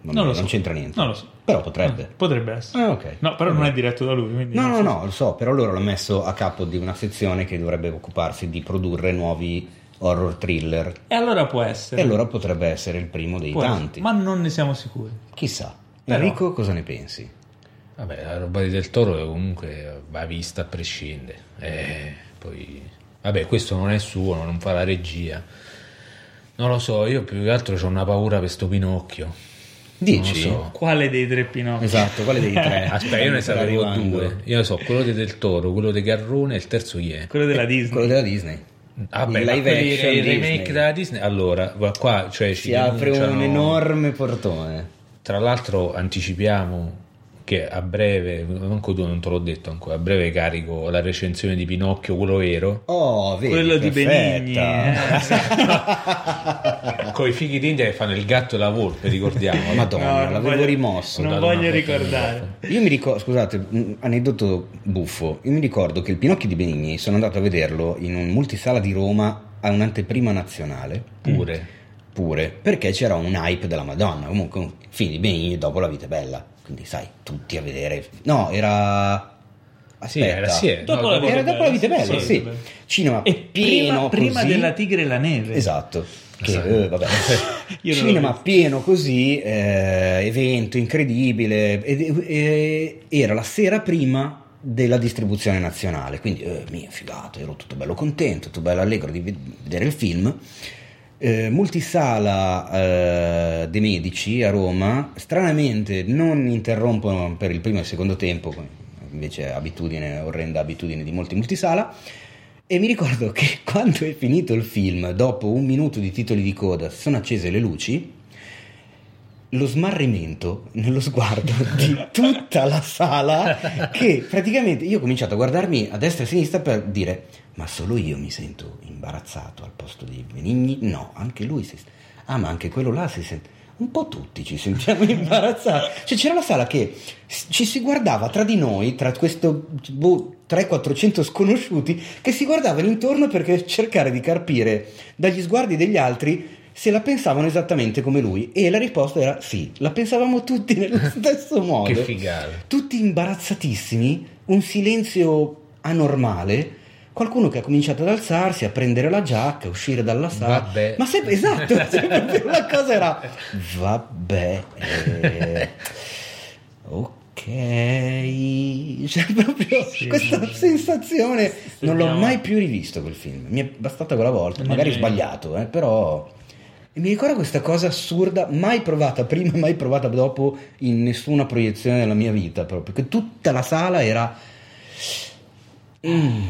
non,
Non lo
non
so.
c'entra niente.
Non lo so.
Però potrebbe.
Potrebbe essere.
Ah, ok.
No, però non è diretto da lui.
No, no,
so
no, lo so, però loro l'hanno messo a capo di una sezione che dovrebbe occuparsi di produrre nuovi horror thriller.
E allora può essere.
E allora potrebbe essere il primo dei
Può essere,
tanti.
Ma non ne siamo sicuri.
Chissà.
Però-
Enrico, cosa ne pensi?
Vabbè, la roba di Del Toro comunque va vista a prescindere. Eh, poi, vabbè, questo non è suo, non fa la regia. Non lo so, io più che altro ho una paura per sto Pinocchio.
Dici?
Lo so.
Quale dei tre Pinocchi?
Esatto, quale dei tre?
Aspetta, io ne sapevo due. Io so, quello di Del Toro, quello di Garrone e il terzo chi è?
Quello della Disney.
Quello della Disney.
Vabbè,
Il
ma
live action
il remake
Disney.
della Disney. Allora, qua- cioè, ci
Si apre un enorme portone.
Tra l'altro anticipiamo che a breve, manco tu non te l'ho detto ancora, a breve carico la recensione di Pinocchio, quello vero,
Oh, vedi,
Quello di Benigni.
perfetta.
con i fighi d'India che fanno il gatto e la volpe, ricordiamo.
Madonna,
No,
l'avevo
voglio-
rimosso.
Non voglio ricordare.
Io mi ricordo, scusate, un aneddoto buffo. Io mi ricordo che il Pinocchio di Benigni sono andato a vederlo in un multisala di Roma a un'anteprima nazionale.
Pure.
Pure perché c'era un hype della Madonna. Comunque, un film di Benigni dopo la vita è bella. Quindi, sai, tutti a vedere. No, era. Aspetta.
Sì, era, sì, eh,
Dopo
no,
la
Era dopo la
Sì,
bella,
sì.
Cinema
E
pieno
prima, prima della Tigre e la Neve.
Esatto. Che, eh, vabbè. Cinema pieno così, eh, evento incredibile. ed- e- era la sera prima della distribuzione nazionale. Quindi, eh, mia figata, ero tutto bello contento, tutto bello allegro di ved- vedere il film. Eh, multisala eh, De Medici a Roma, stranamente non interrompono per il primo e il secondo tempo, invece abitudine, orrenda abitudine di molti multisala. E mi ricordo che quando è finito il film, dopo un minuto di titoli di coda, sono accese le luci. Lo smarrimento nello sguardo di tutta la sala, che praticamente io ho cominciato a guardarmi a destra e a sinistra per dire: Ma solo io mi sento imbarazzato al posto di Benigni? No, anche lui si. Ah, ma anche quello là si sente. Un po' tutti ci sentiamo imbarazzati. Cioè, c'era la sala che ci si guardava tra di noi, tra questo boh, 300-400 sconosciuti, che si guardavano intorno per cercare di carpire dagli sguardi degli altri se la pensavano esattamente come lui. E la risposta era sì, la pensavamo tutti nello stesso modo.
Che figata.
Tutti imbarazzatissimi, un silenzio anormale. Qualcuno che ha cominciato ad alzarsi, a prendere la giacca, a uscire dalla sala.
Vabbè.
Ma sempre, esatto, proprio la cosa era vabbè. eh, ok, cioè proprio
Sì,
questa
sì.
sensazione non l'ho mai più rivisto quel film. Mi è bastata quella volta, magari sbagliato, eh, però e mi ricordo questa cosa assurda, mai provata prima, mai provata dopo in nessuna proiezione della mia vita, proprio che tutta la sala era Mm,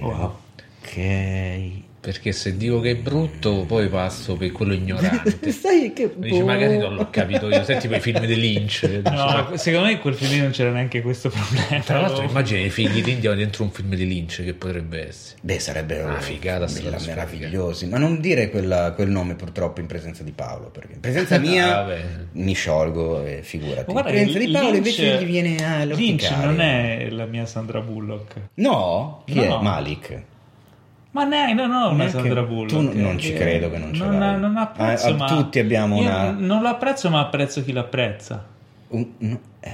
Wow.
ok.
Perché se dico che è brutto, poi passo per quello ignorante.
Sai che
Dice,
boh.
magari non l'ho capito io. Senti quei film di Lynch. Dice,
No,
ma-
secondo me in quel film lì non c'era neanche questo problema.
Tra l'altro, immagina i figli d'India dentro un film di Lynch che potrebbe essere.
Beh, sarebbe
Una figata
meravigliosi, ma non dire quella- quel nome purtroppo in presenza di Paolo, perché in presenza
Ah,
mia
vabbè.
mi sciolgo e figurati.
Ma guarda
in presenza di Paolo
Lynch-
invece gli viene ah,
Lynch non è la mia Sandra Bullock.
No? Chi
No.
è? Malik.
Ma neanche, no, no, una Sandra Bullock.
tu non- non ci
Eh,
credo che non ce
non,
l'hai.
non apprezzo,
Eh,
ma
tutti abbiamo una-
Non lo apprezzo, ma apprezzo chi l'apprezza.
Un- no, eh,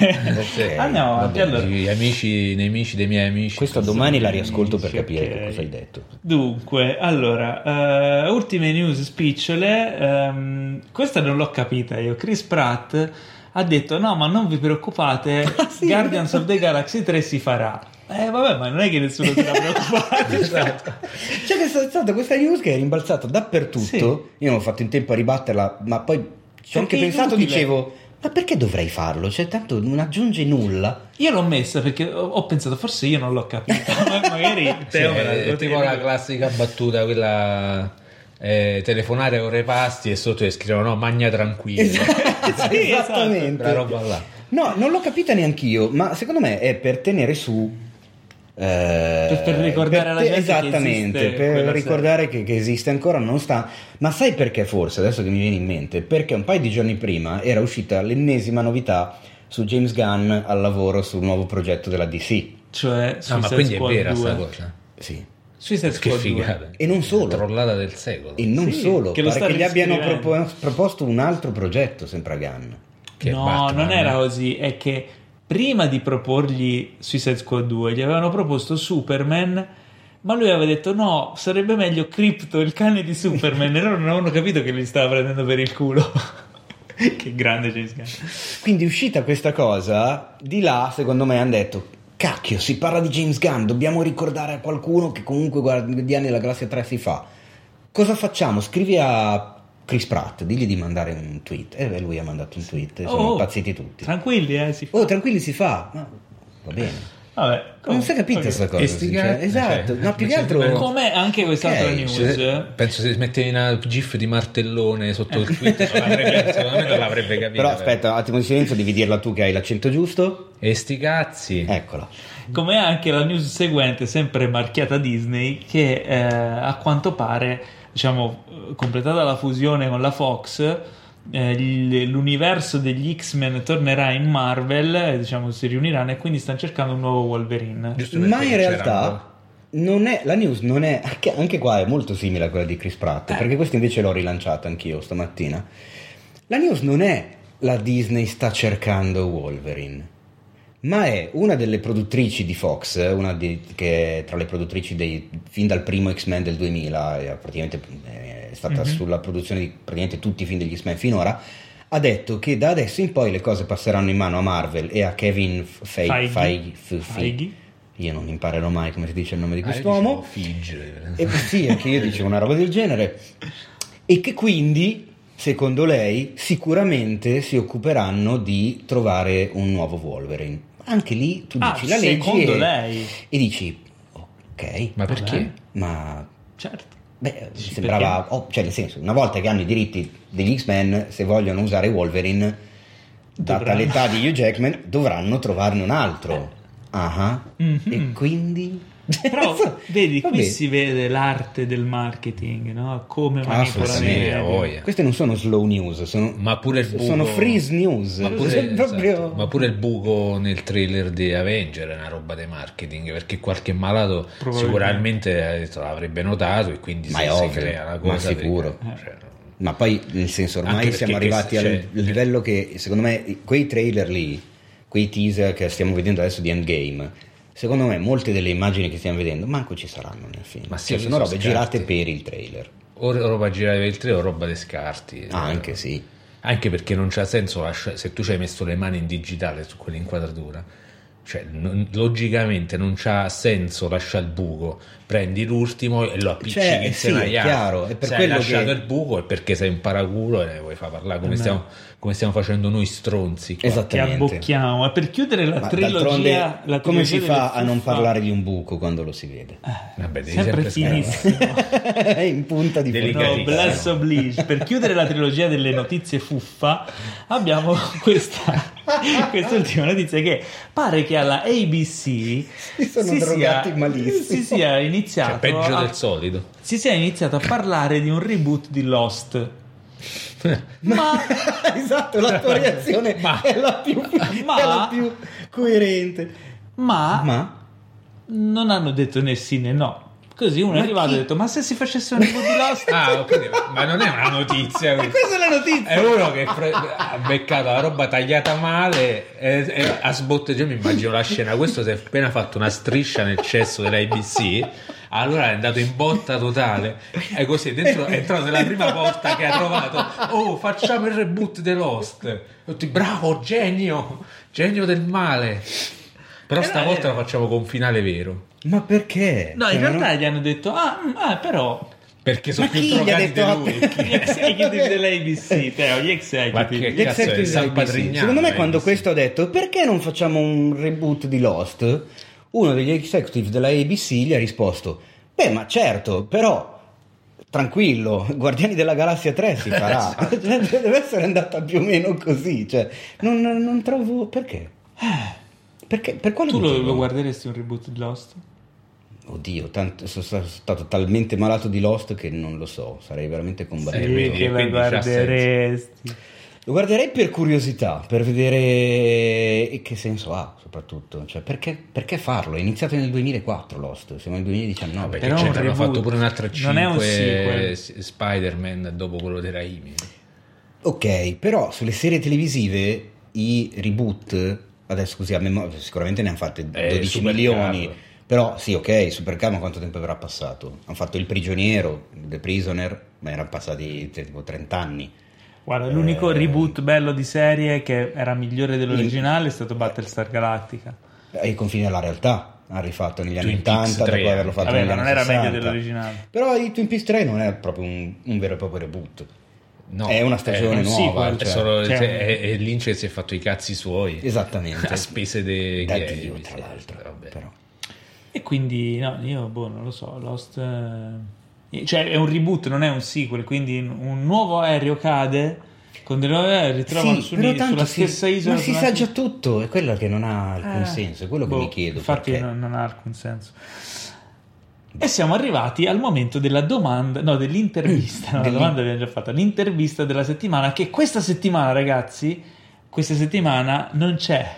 ok,
Andiamo
va
avanti,
bene.
allora.
Gli amici, i nemici dei miei amici.
Questo domani la riascolto per
Sì,
capire
ok.
che cosa hai detto.
Dunque, allora, eh, ultime news spicciole. ehm, questa non l'ho capita io. Chris Pratt ha detto: No, ma non vi preoccupate,
Ah, sì?
Guardians of the Galaxy 3 si farà. Eh, vabbè, ma non è che nessuno si era preoccupato.
Esatto.
C'è che è stata questa news che è rimbalzata dappertutto.
Sì.
Io non ho fatto in tempo a ribatterla, ma poi ci ho anche pensato,
inutile.
dicevo, ma perché dovrei farlo? Cioè, tanto non aggiunge nulla.
Io l'ho messa perché ho, ho pensato, forse io non l'ho capita. Ma magari
Sì,
Teo me la-
tipo la classica battuta, quella eh, telefonare ore pasti e sotto e scrivono no, magna tranquillo.
Esatto,
Sì,
esattamente.
Roba là.
No, non l'ho capita neanch'io, ma secondo me è per tenere su. Eh,
Per- per ricordare alla gente che
esattamente per ricordare che, che esiste ancora non sta ma sai perché forse adesso che mi viene in mente perché un paio di giorni prima era uscita l'ennesima novità su James Gunn al lavoro sul nuovo progetto della DC
Cioè,
Ah,
Suicide
ma quindi è
Squad
vera
2.
sta cosa.
sì
Suicide
Che
Squad 2.
figata.
E non solo.
La trollata del secolo.
e non
Sì,
solo
che
che gli abbiano propo- proposto un altro progetto sempre a Gunn
Che
no,
Batman,
non era così. È che prima di proporgli Suicide Squad 2 gli avevano proposto Superman. Ma lui aveva detto no, sarebbe meglio Crypto, il cane di Superman. e loro non avevano capito che li stava prendendo per il culo. che grande James Gunn.
Quindi uscita questa cosa, di là secondo me hanno detto cacchio si parla di James Gunn, dobbiamo ricordare a qualcuno che comunque Guardiani della Galassia 3 si fa. Cosa facciamo? Scrivi a Chris Pratt, digli di mandare un tweet. E beh, lui ha mandato un tweet, e sono
Oh,
impazziti tutti.
Tranquilli, eh, si fa.
Oh, tranquilli si fa. Ma va bene.
Vabbè,
Non si è capita questa cosa.
E
cioè, esatto,
cioè,
no, più che altro...
Come anche quest'altra
Ok,
news.
Se- penso se metti una gif di martellone sotto il tweet secondo me non l'avrebbe capito
Però aspetta, un attimo di silenzio, devi dirla tu che hai l'accento giusto.
e sti cazzi
Eccola.
Come anche la news seguente, sempre marchiata Disney, che eh, a quanto pare, diciamo, eh, completata la fusione con la Fox, eh, il- l'universo degli X-Men tornerà in Marvel, eh, diciamo, si riuniranno e quindi stanno cercando un nuovo Wolverine.
Ma in realtà non è, la news non è, anche, anche qua è molto simile a quella di Chris Pratt, perché questa invece l'ho rilanciata anch'io stamattina. La news non è la Disney sta cercando Wolverine, ma è una delle produttrici di Fox, una di- che è tra le produttrici dei, fin dal primo X-Men del 2000, e ha praticamente è stata sulla produzione di praticamente tutti i film degli X-Men finora, ha detto che da adesso in poi le cose passeranno in mano a Marvel e a Kevin Feige.
Feige.
Feige-
Feige.
io non imparerò mai come si dice il nome di
Ah,
quest'uomo.
Fige.
E sì, anche io dicevo una roba del genere. E che quindi, secondo lei, sicuramente si occuperanno di trovare un nuovo Wolverine. Anche lì tu
Ah,
dici la legge
secondo
e,
lei?
e dici, ok,
ma perché?
ma
Certo.
beh,
Dici
sembrava, oh, cioè nel senso, una volta che hanno i diritti degli X-Men, se vogliono usare Wolverine, data
Dovranno.
l'età di Hugh Jackman, dovranno trovarne un altro. Ah,
Mhm.
E quindi...
Però vedi, qui si vede l'arte del marketing, no? Come manipolare i
Assolutamente,
media.
ha voglia.
Queste non sono slow news, sono,
ma pure il buco
sono freeze news.
ma pure,
Cioè,
esatto,
proprio...
ma pure il buco nel trailer di Avenger è una roba di marketing perché qualche malato sicuramente l'avrebbe notato e quindi
Ma
si,
è
si
ovvio,
crea la
ma
cosa
sicuro.
perché- cioè,
Ma poi, nel senso, ormai siamo arrivati
che-
al
cioè-
livello che, secondo me, quei trailer lì, quei teaser che stiamo vedendo adesso di Endgame, secondo me molte delle immagini che stiamo vedendo manco ci saranno nel film.
Ma sì,
Cioè, sono robe
scarti.
girate per il trailer.
o roba girare per il trailer o roba di scarti
Ah, anche sì.
Anche perché non c'ha senso se tu ci hai messo le mani in digitale su quell'inquadratura. Cioè, non- logicamente non c'ha senso lasciare il buco. Prendi l'ultimo e lo appiccichi
Cioè,
insieme
sì,
agli altri.
chiaro, è per
Se hai
quello
lasciato
che-
il buco è perché sei un paraculo e vuoi far parlare come,
Eh,
stiamo, come stiamo facendo noi stronzi. qua.
Esatto.
Che
Esattamente.
abbocchiamo. E per chiudere la
Ma
trilogia, la
come si fa a non parlare di un buco quando lo si vede?
Vabbè, devi
Sempre
sempre
finissimo.
È in punta di.
No, bless oblige. Per chiudere la trilogia delle notizie fuffa, abbiamo questa quest'ultima notizia che pare che alla ABC
Si sono
si
drogati
sia,
malissimo.
si sia iniziato
Cioè, peggio
a,
del solito.
si sia iniziato a parlare di un reboot di Lost. Ma
esatto, la tua reazione
Ma-
è, la più,
Ma-
è la più coerente.
ma
Ma
non hanno detto né sì né no. Così uno è
Ma
arrivato
chi-
e ha detto: Ma se si facesse un reboot di Lost?
Ah, ok, ma non è una notizia.
Ma questa è la notizia.
È uno che pre- ha beccato la roba tagliata male e, e ha sbotteggiato. Mi immagino la scena. Questo si è appena fatto una striscia nel cesso dell'ABC. Allora è andato in botta totale. E così dentro è entrato nella prima porta che ha trovato. Oh, facciamo il reboot di Lost. Tutti, bravo, genio, genio del male. Però
Eh,
stavolta
eh.
lo facciamo con finale vero.
Ma perché?
No,
Cioè,
in realtà
non-
gli hanno detto: Ah, mm, ah, però.
Perché sono
Ma
più drogati di lui.
Gli executive dell'ABC, Teo, gli
Ma
executive.
che
Gli executive
San
Secondo me,
eh,
quando questo ha detto perché non facciamo un reboot di Lost, uno degli executive della ABC gli ha risposto: Beh, ma certo, però tranquillo, Guardiani della Galassia 3 si farà. Cioè, Deve essere andata più o meno così. Cioè, non, non trovo perché. Perché? Per quale
Tu lo,
motivo?
lo guarderesti un reboot di Lost?
Oddio, tanto- sono sta- stato talmente malato di Lost che non lo so, sarei veramente combattuto.
Sì,
che
c'ha
guarderesti.
Lo guarderei per curiosità, per vedere che senso ha soprattutto. Cioè, perché, perché farlo? È iniziato nel 2004 Lost, siamo nel 2019.
Vabbè,
Però un
c'è, hanno
reboot.
fatto pure un'altra
Non è un
5
sequel.
s- Spider-Man dopo quello dei Raimi.
Ok, però sulle serie televisive i reboot, adesso così a memoria, sicuramente ne hanno fatte
Eh,
12
Supercar.
milioni. Però sì, ok, Supercar ma quanto tempo avrà passato? Hanno fatto Il Prigioniero, The Prisoner, ma erano passati tipo 30 anni.
Guarda, l'unico
Eh.
reboot bello di serie che era migliore dell'originale è stato Battlestar Galactica.
Ai confini della realtà, ha rifatto negli anni
Twin Peaks
80
tre
dopo averlo fatto
Vabbè,
negli
ma
anni
non era
60.
meglio dell'originale.
Però i Twin Peaks 3 non è proprio un, un vero e proprio reboot.
No,
È una stagione
un
nuova.
sequel,
È,
cioè,
solo,
Cioè-
è, è Lynch che si è fatto i cazzi suoi
Esattamente.
a spese dei
da
gay,
Dio,
sì,
tra l'altro.
vabbè.
Però.
E quindi, no, io, boh, non lo so, Lost... eh, Cioè, è un reboot, non è un sequel, quindi un nuovo aereo cade, con delle nuove aeree ritrovano
Sì,
su sulla
si-
stessa isola.
Ma si sa già tutto, è quello che non ha alcun
Eh,
senso, è quello che
boh,
mi chiedo.
Infatti
perché.
non, non ha alcun senso. E siamo arrivati al momento della domanda, no, dell'intervista. la domanda l'abbiamo già fatta. L'intervista della settimana, che questa settimana, ragazzi, questa settimana non c'è.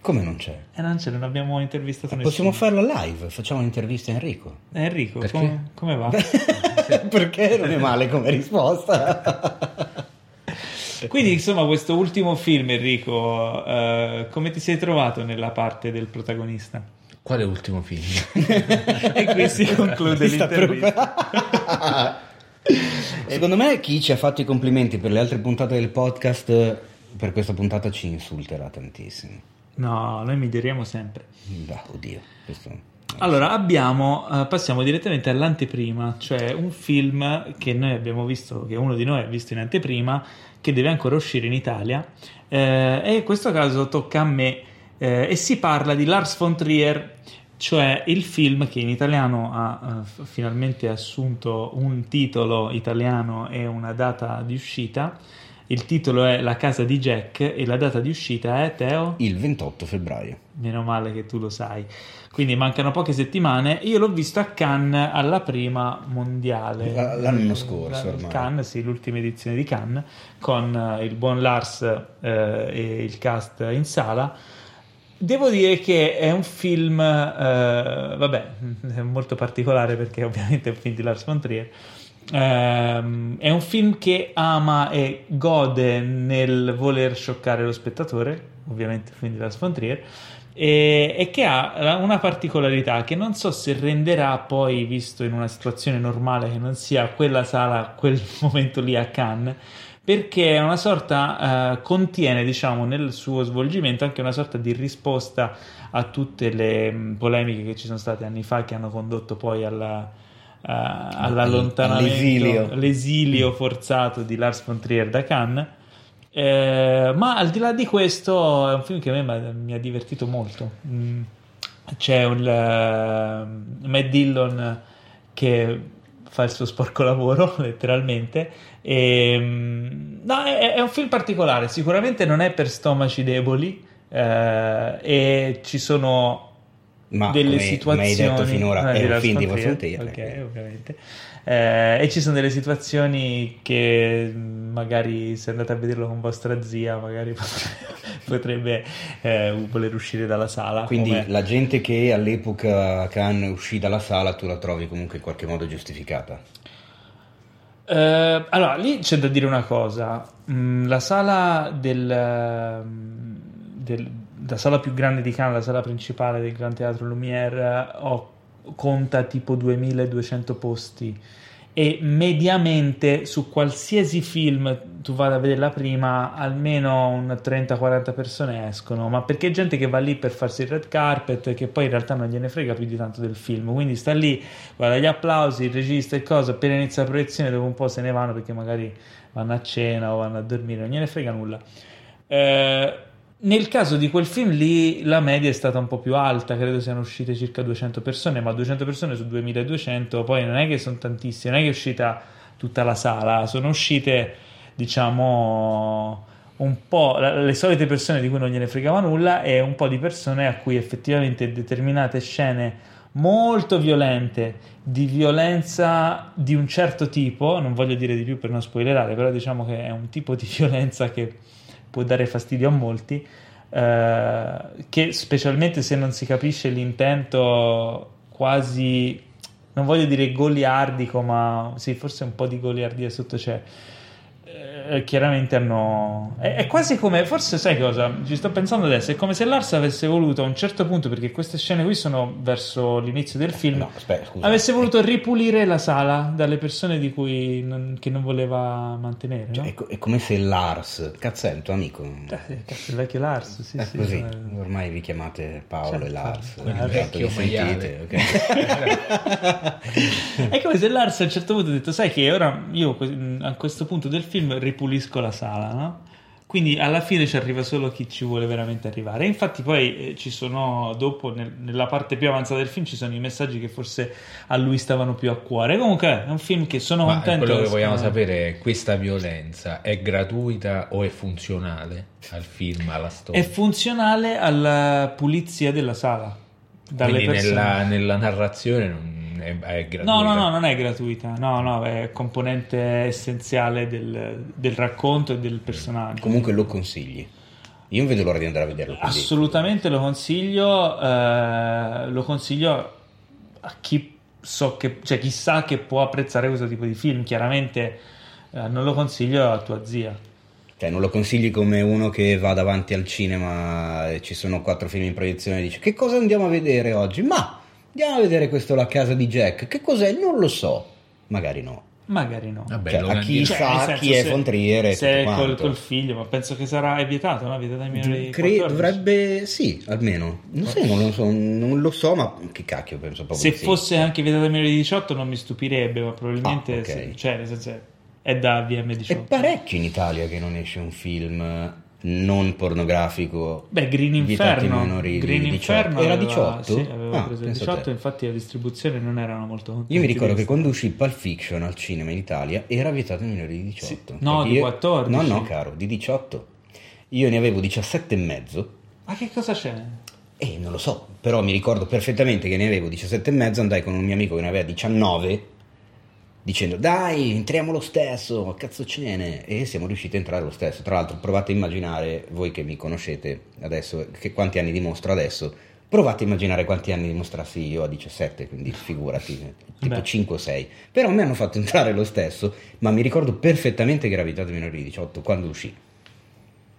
Come non c'è?
E non c'è, non abbiamo intervistato nessuno.
Possiamo farla live, facciamo un'intervista a Enrico.
Eh, Enrico, come, come va?
perché non è male come risposta.
Quindi, insomma, questo ultimo film, Enrico, eh, come ti sei trovato nella parte del protagonista?
Quale ultimo film?
e qui si conclude l'intervista.
Secondo me chi ci ha fatto i complimenti per le altre puntate del podcast per questa puntata ci insulterà tantissimo.
No, noi miglioriamo sempre.
Beh, oddio, questo...
Allora, abbiamo, eh, passiamo direttamente all'anteprima, cioè un film che noi abbiamo visto, che uno di noi ha visto in anteprima, che deve ancora uscire in Italia, eh, e in questo caso tocca a me, eh, e si parla di Lars von Trier, cioè il film che in italiano ha eh, finalmente assunto un titolo italiano e una data di uscita. Il titolo è La casa di Jack e la data di uscita è Teo.
Il 28 febbraio.
Meno male che tu lo sai. Quindi mancano poche settimane. Io l'ho visto a Cannes alla prima mondiale.
L- l'anno scorso, ormai.
Cannes, sì, l'ultima edizione di Cannes, con eh, il buon Lars eh, e il cast in sala. Devo dire che è un film, eh, vabbè, molto particolare perché ovviamente è un film di Lars von Trier. Ehm, è un film che ama e gode nel voler scioccare lo spettatore, ovviamente il film di Lars von Trier, e, e che ha una particolarità che non so se renderà poi, visto in una situazione normale che non sia quella sala quel momento lì a Cannes, perché è una sorta, eh, contiene diciamo nel suo svolgimento anche una sorta di risposta a tutte le mh, polemiche che ci sono state anni fa che hanno condotto poi alla, uh, all'allontanamento,
All'esilio.
l'esilio forzato di Lars von Trier da Cannes. Eh, ma al di là di questo è un film che a me mi ha divertito molto. Mm, c'è un uh, Matt Dillon che fa il suo sporco lavoro, letteralmente. E, mm, no, è, è un film particolare, sicuramente non è per stomaci deboli. eh, e ci sono
Ma
delle
come,
situazioni
come hai detto finora,
Eh,
è
di
un film di
Trier. ok, ovviamente. Eh, e ci sono delle situazioni che mh, magari se andate a vederlo con vostra zia magari potrebbe, eh, voler uscire dalla sala
Quindi
come-
la gente che all'epoca Khan uscì dalla sala tu la trovi comunque in qualche modo giustificata.
Eh, allora, lì c'è da dire una cosa. Mm, la sala del, mm, del- la sala più grande di Cannes, la sala principale del Gran Teatro Lumière, ho- conta tipo 2200 posti e mediamente su qualsiasi film tu vada a vedere la prima, almeno un 30-40 persone escono, ma perché gente che va lì per farsi il red carpet, che poi in realtà non gliene frega più di tanto del film, quindi sta lì, guarda gli applausi, il regista e cosa, appena inizia la proiezione dopo un po' se ne vanno perché magari vanno a cena o vanno a dormire, non gliene frega nulla. Eh, nel caso di quel film lì la media è stata un po' più alta, credo siano uscite circa 200 persone, ma 200 persone su 2200 poi non è che sono tantissime, non è che è uscita tutta la sala, sono uscite diciamo un po' le solite persone di cui non gliene fregava nulla e un po' di persone a cui effettivamente determinate scene molto violente, di violenza di un certo tipo, non voglio dire di più per non spoilerare, però diciamo che è un tipo di violenza che può dare fastidio a molti, eh, che specialmente se non si capisce l'intento quasi, non voglio dire goliardico, ma sì, forse un po' di goliardia sotto c'è. Eh, chiaramente hanno è, è quasi come forse sai cosa ci sto pensando adesso è come se Lars avesse voluto a un certo punto perché queste scene qui sono verso l'inizio del film
No, aspetta, scusa.
avesse voluto ripulire la sala dalle persone di cui non- che non voleva mantenere no?
Cioè, è, co- è come se Lars, cazzo è il tuo amico?
Eh, cazzo, il vecchio Lars sì,
È
sì,
così,
eh.
ormai vi chiamate Paolo
Certo.
e Lars.
Il
vecchio
vi sentite, ok?
È come se Lars a un certo punto ha detto: Sai che ora io a questo punto del film ripulisco la sala, no? Quindi alla fine ci arriva solo chi ci vuole veramente arrivare. E infatti, poi eh, ci sono dopo, nel- nella parte più avanzata del film, ci sono i messaggi che forse a lui stavano più a cuore. Comunque, è un film che sono
Ma
contento.
quello che vogliamo
eh,
sapere è questa violenza è gratuita o è funzionale al film, alla storia?
È funzionale alla pulizia della sala. Dalle
Quindi
persone.
nella, nella narrazione non è, è gratuita.
No, no, no, non è gratuita, no, no, è componente essenziale del, del racconto e del personaggio.
Comunque lo consigli. Io non vedo l'ora di andare a vederlo. quindi-
Assolutamente lo consiglio, eh, lo consiglio a chi so che, cioè chi sa che può apprezzare questo tipo di film. Chiaramente eh, non lo consiglio a tua zia.
Cioè, non lo consigli come uno che va davanti al cinema e ci sono quattro film in proiezione e dice che cosa andiamo a vedere oggi? Ma andiamo a vedere questo La casa di Jack. Che cos'è? Non lo so. Magari no.
Magari no.
Vabbè,
Cioè, a chi
Cioè,
sa
senso,
chi è
se-
von Trier e
se è col, col figlio, ma penso che sarà è vietato, no? È vietato ai minori di
Cre-
14.
dovrebbe, sì, almeno. Non, so, non, lo so, non lo so, ma che cacchio, penso proprio
Se
sì.
fosse anche vietato ai minori di 18 non mi stupirebbe, ma probabilmente
Ah, ok.
se- cioè, nel senso, è da
È
VM18.
parecchio in Italia che non esce un film non pornografico.
Beh, Green Inferno, Green
18.
Inferno
Era
aveva-
18?
Sì, aveva
Ah,
preso il
pensa
18,
te.
infatti la distribuzione non erano molto contenti
Io mi ricordo che quando uscì Pulp Fiction al cinema in Italia era vietato ai minori di 18.
Sì. No, di
io-
14.
No, no, caro, di 18. Io ne avevo 17 e mezzo
Ma che cosa c'è?
e non lo so, però mi ricordo perfettamente che ne avevo 17 e mezzo, andai con un mio amico che ne aveva 19 dicendo dai entriamo lo stesso, cazzo ce n'è e siamo riusciti a entrare lo stesso. Tra l'altro provate a immaginare, voi che mi conoscete adesso, che quanti anni dimostro adesso, provate a immaginare quanti anni dimostrassi io a 17, quindi figurati, tipo
Beh.
5 o 6. Però mi hanno fatto entrare lo stesso, ma mi ricordo perfettamente che era ai minori di 18 quando uscì.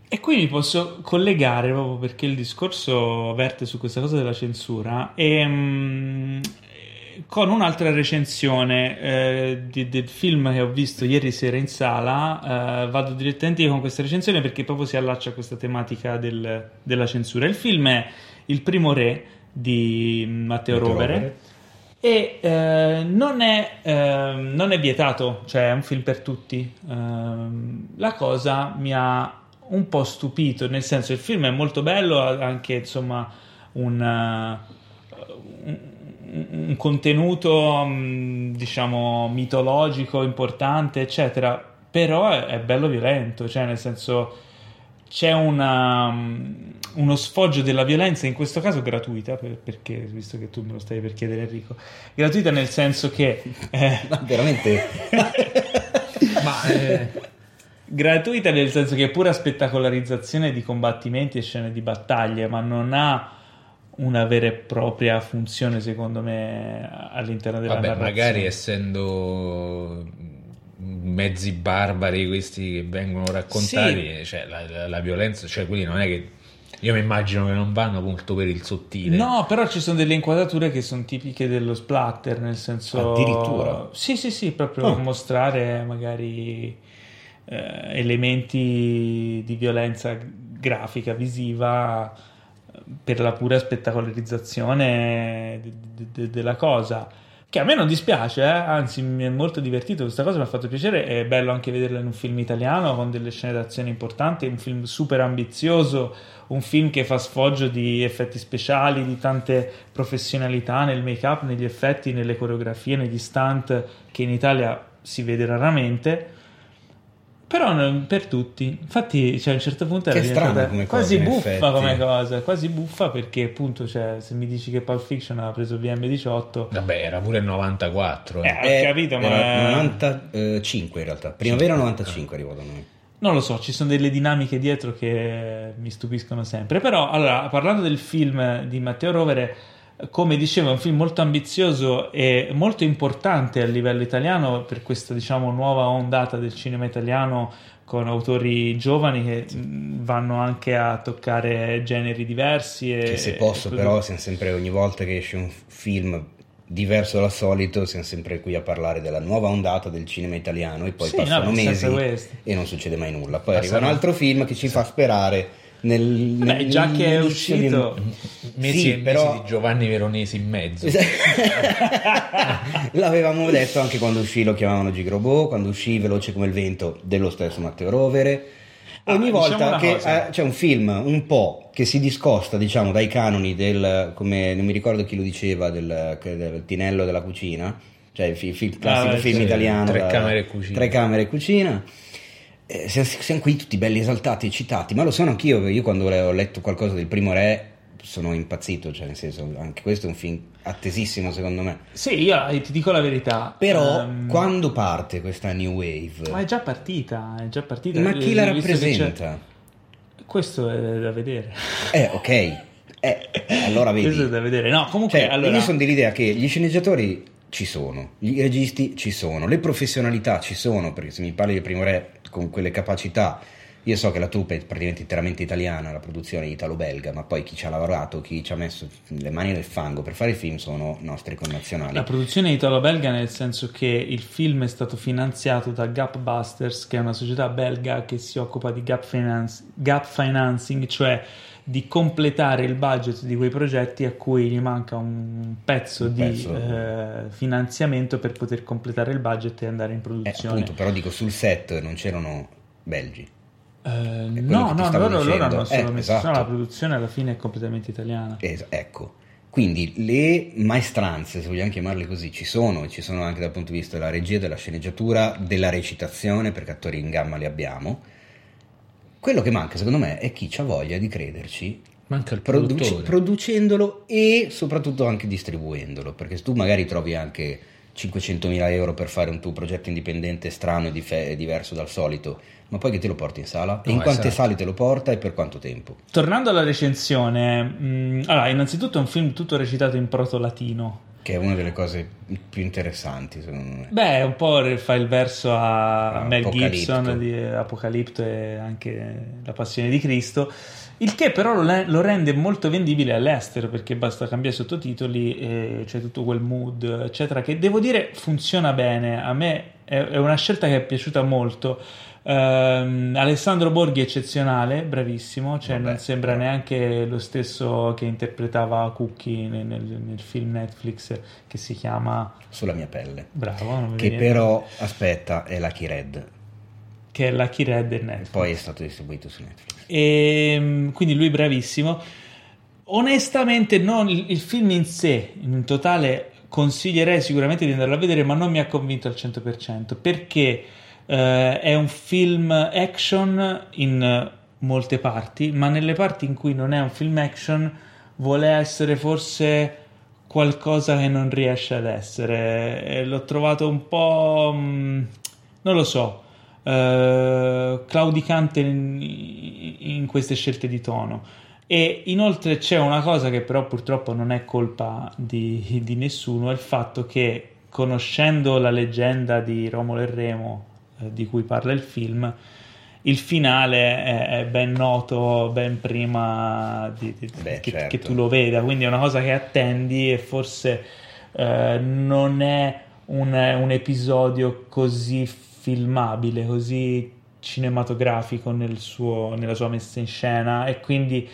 E qui mi posso collegare proprio perché il discorso verte su questa cosa della censura e, mm, con un'altra recensione eh, di- del film che ho visto ieri sera in sala. eh, vado direttamente con questa recensione perché proprio si allaccia a questa tematica del- della censura. Il film è Il primo re di Matteo,
Matteo
Rovere.
Rovere.
E eh, non, è, ehm, non è vietato, cioè è un film per tutti. Ehm, la cosa mi ha un po' stupito, nel senso il film è molto bello, ha anche insomma un- un contenuto mh, diciamo mitologico importante, eccetera, però è, è bello violento, cioè nel senso c'è una, um, uno sfoggio della violenza, in questo caso gratuita, per- perché visto che tu me lo stai per chiedere Enrico, gratuita nel senso che... eh,
Ma veramente...
Ma eh,
gratuita nel senso che è pura spettacolarizzazione di combattimenti e scene di battaglie, ma non ha una vera e propria funzione, secondo me, all'interno della
vabbè,
narrazione.
magari essendo mezzi barbari questi che vengono raccontati, cioè la, la- la violenza, cioè quelli non è che io mi immagino che non vanno molto per il sottile.
No, però ci sono delle inquadrature che sono tipiche dello splatter, nel senso...
Addirittura?
Sì, sì, sì, proprio
Oh.
mostrare magari eh, elementi di violenza grafica, visiva, eh, per la pura spettacolarizzazione de- de- de- della cosa. Che a me non dispiace, eh, anzi mi è molto divertito, questa cosa mi ha fatto piacere, è bello anche vederla in un film italiano con delle scene d'azione importanti, un film super ambizioso, un film che fa sfoggio di effetti speciali, di tante professionalità nel make-up, negli effetti, nelle coreografie, negli stunt che in Italia si vede raramente. Però non per tutti. Infatti, cioè, a un certo punto
strana
diventata
come cosa,
quasi
in
buffa
effetti.
come cosa, quasi buffa perché appunto, cioè, se mi dici che Pulp Fiction aveva preso VM18,
Vabbè, era pure il 94. eh.
Eh, ho capito, ma-
era 95 in realtà. Primavera 95 arrivò da noi.
Non lo so, ci sono delle dinamiche dietro che mi stupiscono sempre. Però, allora, parlando del film di Matteo Rovere, come dicevo, è un film molto ambizioso e molto importante a livello italiano per questa, diciamo, nuova ondata del cinema italiano con autori giovani che vanno anche a toccare generi diversi. E,
Che se posso,
e
però, siamo sempre ogni volta che esce un film diverso dal solito, siamo sempre qui a parlare della nuova ondata del cinema italiano e poi
Sì,
passano
no,
mesi e non succede mai nulla. Poi arriva
Passano-
un altro film che ci fa sperare nel,
Beh,
nel-
già che è
nell'inizio di-
uscito-
Mesi
Sì,
e mesi
però-
di Giovanni Veronesi in mezzo.
L'avevamo detto anche quando uscì, lo chiamavano Gigrobot, quando uscì Veloce come il vento dello stesso Matteo Rovere.
Ah,
Ogni
diciamo
volta che eh, c'è un film un po' che si discosta, diciamo, dai canoni del, come non mi ricordo chi lo diceva, del, del tinello della cucina, cioè il, il classico
beh,
film
sì,
italiano.
Tre
da-
camere e cucina.
Tre camere e cucina. Eh, siamo, qui tutti belli esaltati e citati, ma lo sono anch'io. Io quando ho letto qualcosa del primo re sono impazzito, cioè nel senso, anche questo è un film attesissimo secondo me.
Sì, io eh, ti dico la verità.
Però
ehm,
quando parte questa new wave,
Ma è già partita, è già partita.
ma chi la
Eh,
rappresenta?
Questo è da vedere.
Eh, ok. Eh, eh, allora vedi.
Questo è da vedere. No, comunque,
Cioè,
allora...
io sono dell'idea che gli sceneggiatori ci sono, i registi ci sono, le professionalità ci sono, perché se mi parli del primo re con quelle capacità, io so che la troupe è praticamente interamente italiana, la produzione italo-belga, ma poi chi ci ha lavorato, chi ci ha messo le mani nel fango per fare il film sono nostri connazionali.
La produzione italo-belga nel senso che il film è stato finanziato da Gap Busters, che è una società belga che si occupa di gap, finance- gap financing, cioè di completare il budget di quei progetti a cui gli manca un pezzo
Un
di
pezzo.
eh, finanziamento per poter completare il budget e andare in
Eh,
produzione.
appunto, però dico sul set non c'erano belgi.
Eh, no, no, loro, loro hanno solo
Eh,
messo
esatto.
no, la produzione alla fine è completamente italiana.
Es- ecco, quindi le maestranze, se vogliamo chiamarle così, ci sono, e ci sono anche dal punto di vista della regia, della sceneggiatura, della recitazione, perché attori in gamma li abbiamo. Quello che manca, secondo me, è chi ha voglia di crederci,
Manca il produttore.
producendolo e soprattutto anche distribuendolo, perché se tu magari trovi anche 500.000 euro per fare un tuo progetto indipendente strano e, e diverso dal solito, ma poi che te lo porti in sala? e
No,
in quante
esatto.
sale te lo porta e per quanto tempo?
Tornando alla recensione, mh, allora, innanzitutto è un film tutto recitato in proto-latino.
Che è una delle cose più interessanti, secondo me.
Beh, un po' fa il verso a
Ah,
Mel. Gibson di Apocalipto e anche La Passione di Cristo. Il che però lo, lo rende molto vendibile all'estero perché basta cambiare sottotitoli e c'è tutto quel mood, eccetera. Che devo dire funziona bene. A me è, è una scelta che è piaciuta molto. Ehm, Alessandro Borghi eccezionale, bravissimo, cioè
Vabbè,
non sembra
però-
neanche lo stesso che interpretava Cookie nel, nel- nel film Netflix che si chiama
Sulla mia pelle.
Bravo,
Che però, aspetta, è Lucky Red.
che è Lucky Red e Netflix.
Poi è stato distribuito su Netflix.
E, mm, quindi lui bravissimo. Onestamente, non, il, il film in sé, in totale, consiglierei sicuramente di andarlo a vedere, ma non mi ha convinto al 100% perché eh, è un film action in eh, molte parti, ma nelle parti in cui non è un film action vuole essere forse qualcosa che non riesce ad essere. E l'ho trovato un po'. mm, non lo so. eh, claudicante in, in queste scelte di tono. E inoltre c'è una cosa che però purtroppo non è colpa di, di nessuno, è il fatto che conoscendo la leggenda di Romolo e Remo eh, di cui parla il film, il finale è, è ben noto ben prima di- di-
Beh,
che,
certo.
che tu lo veda, quindi è una cosa che attendi e forse eh, non è un, un episodio così filmabile, così cinematografico nel suo- nella sua messa in scena e quindi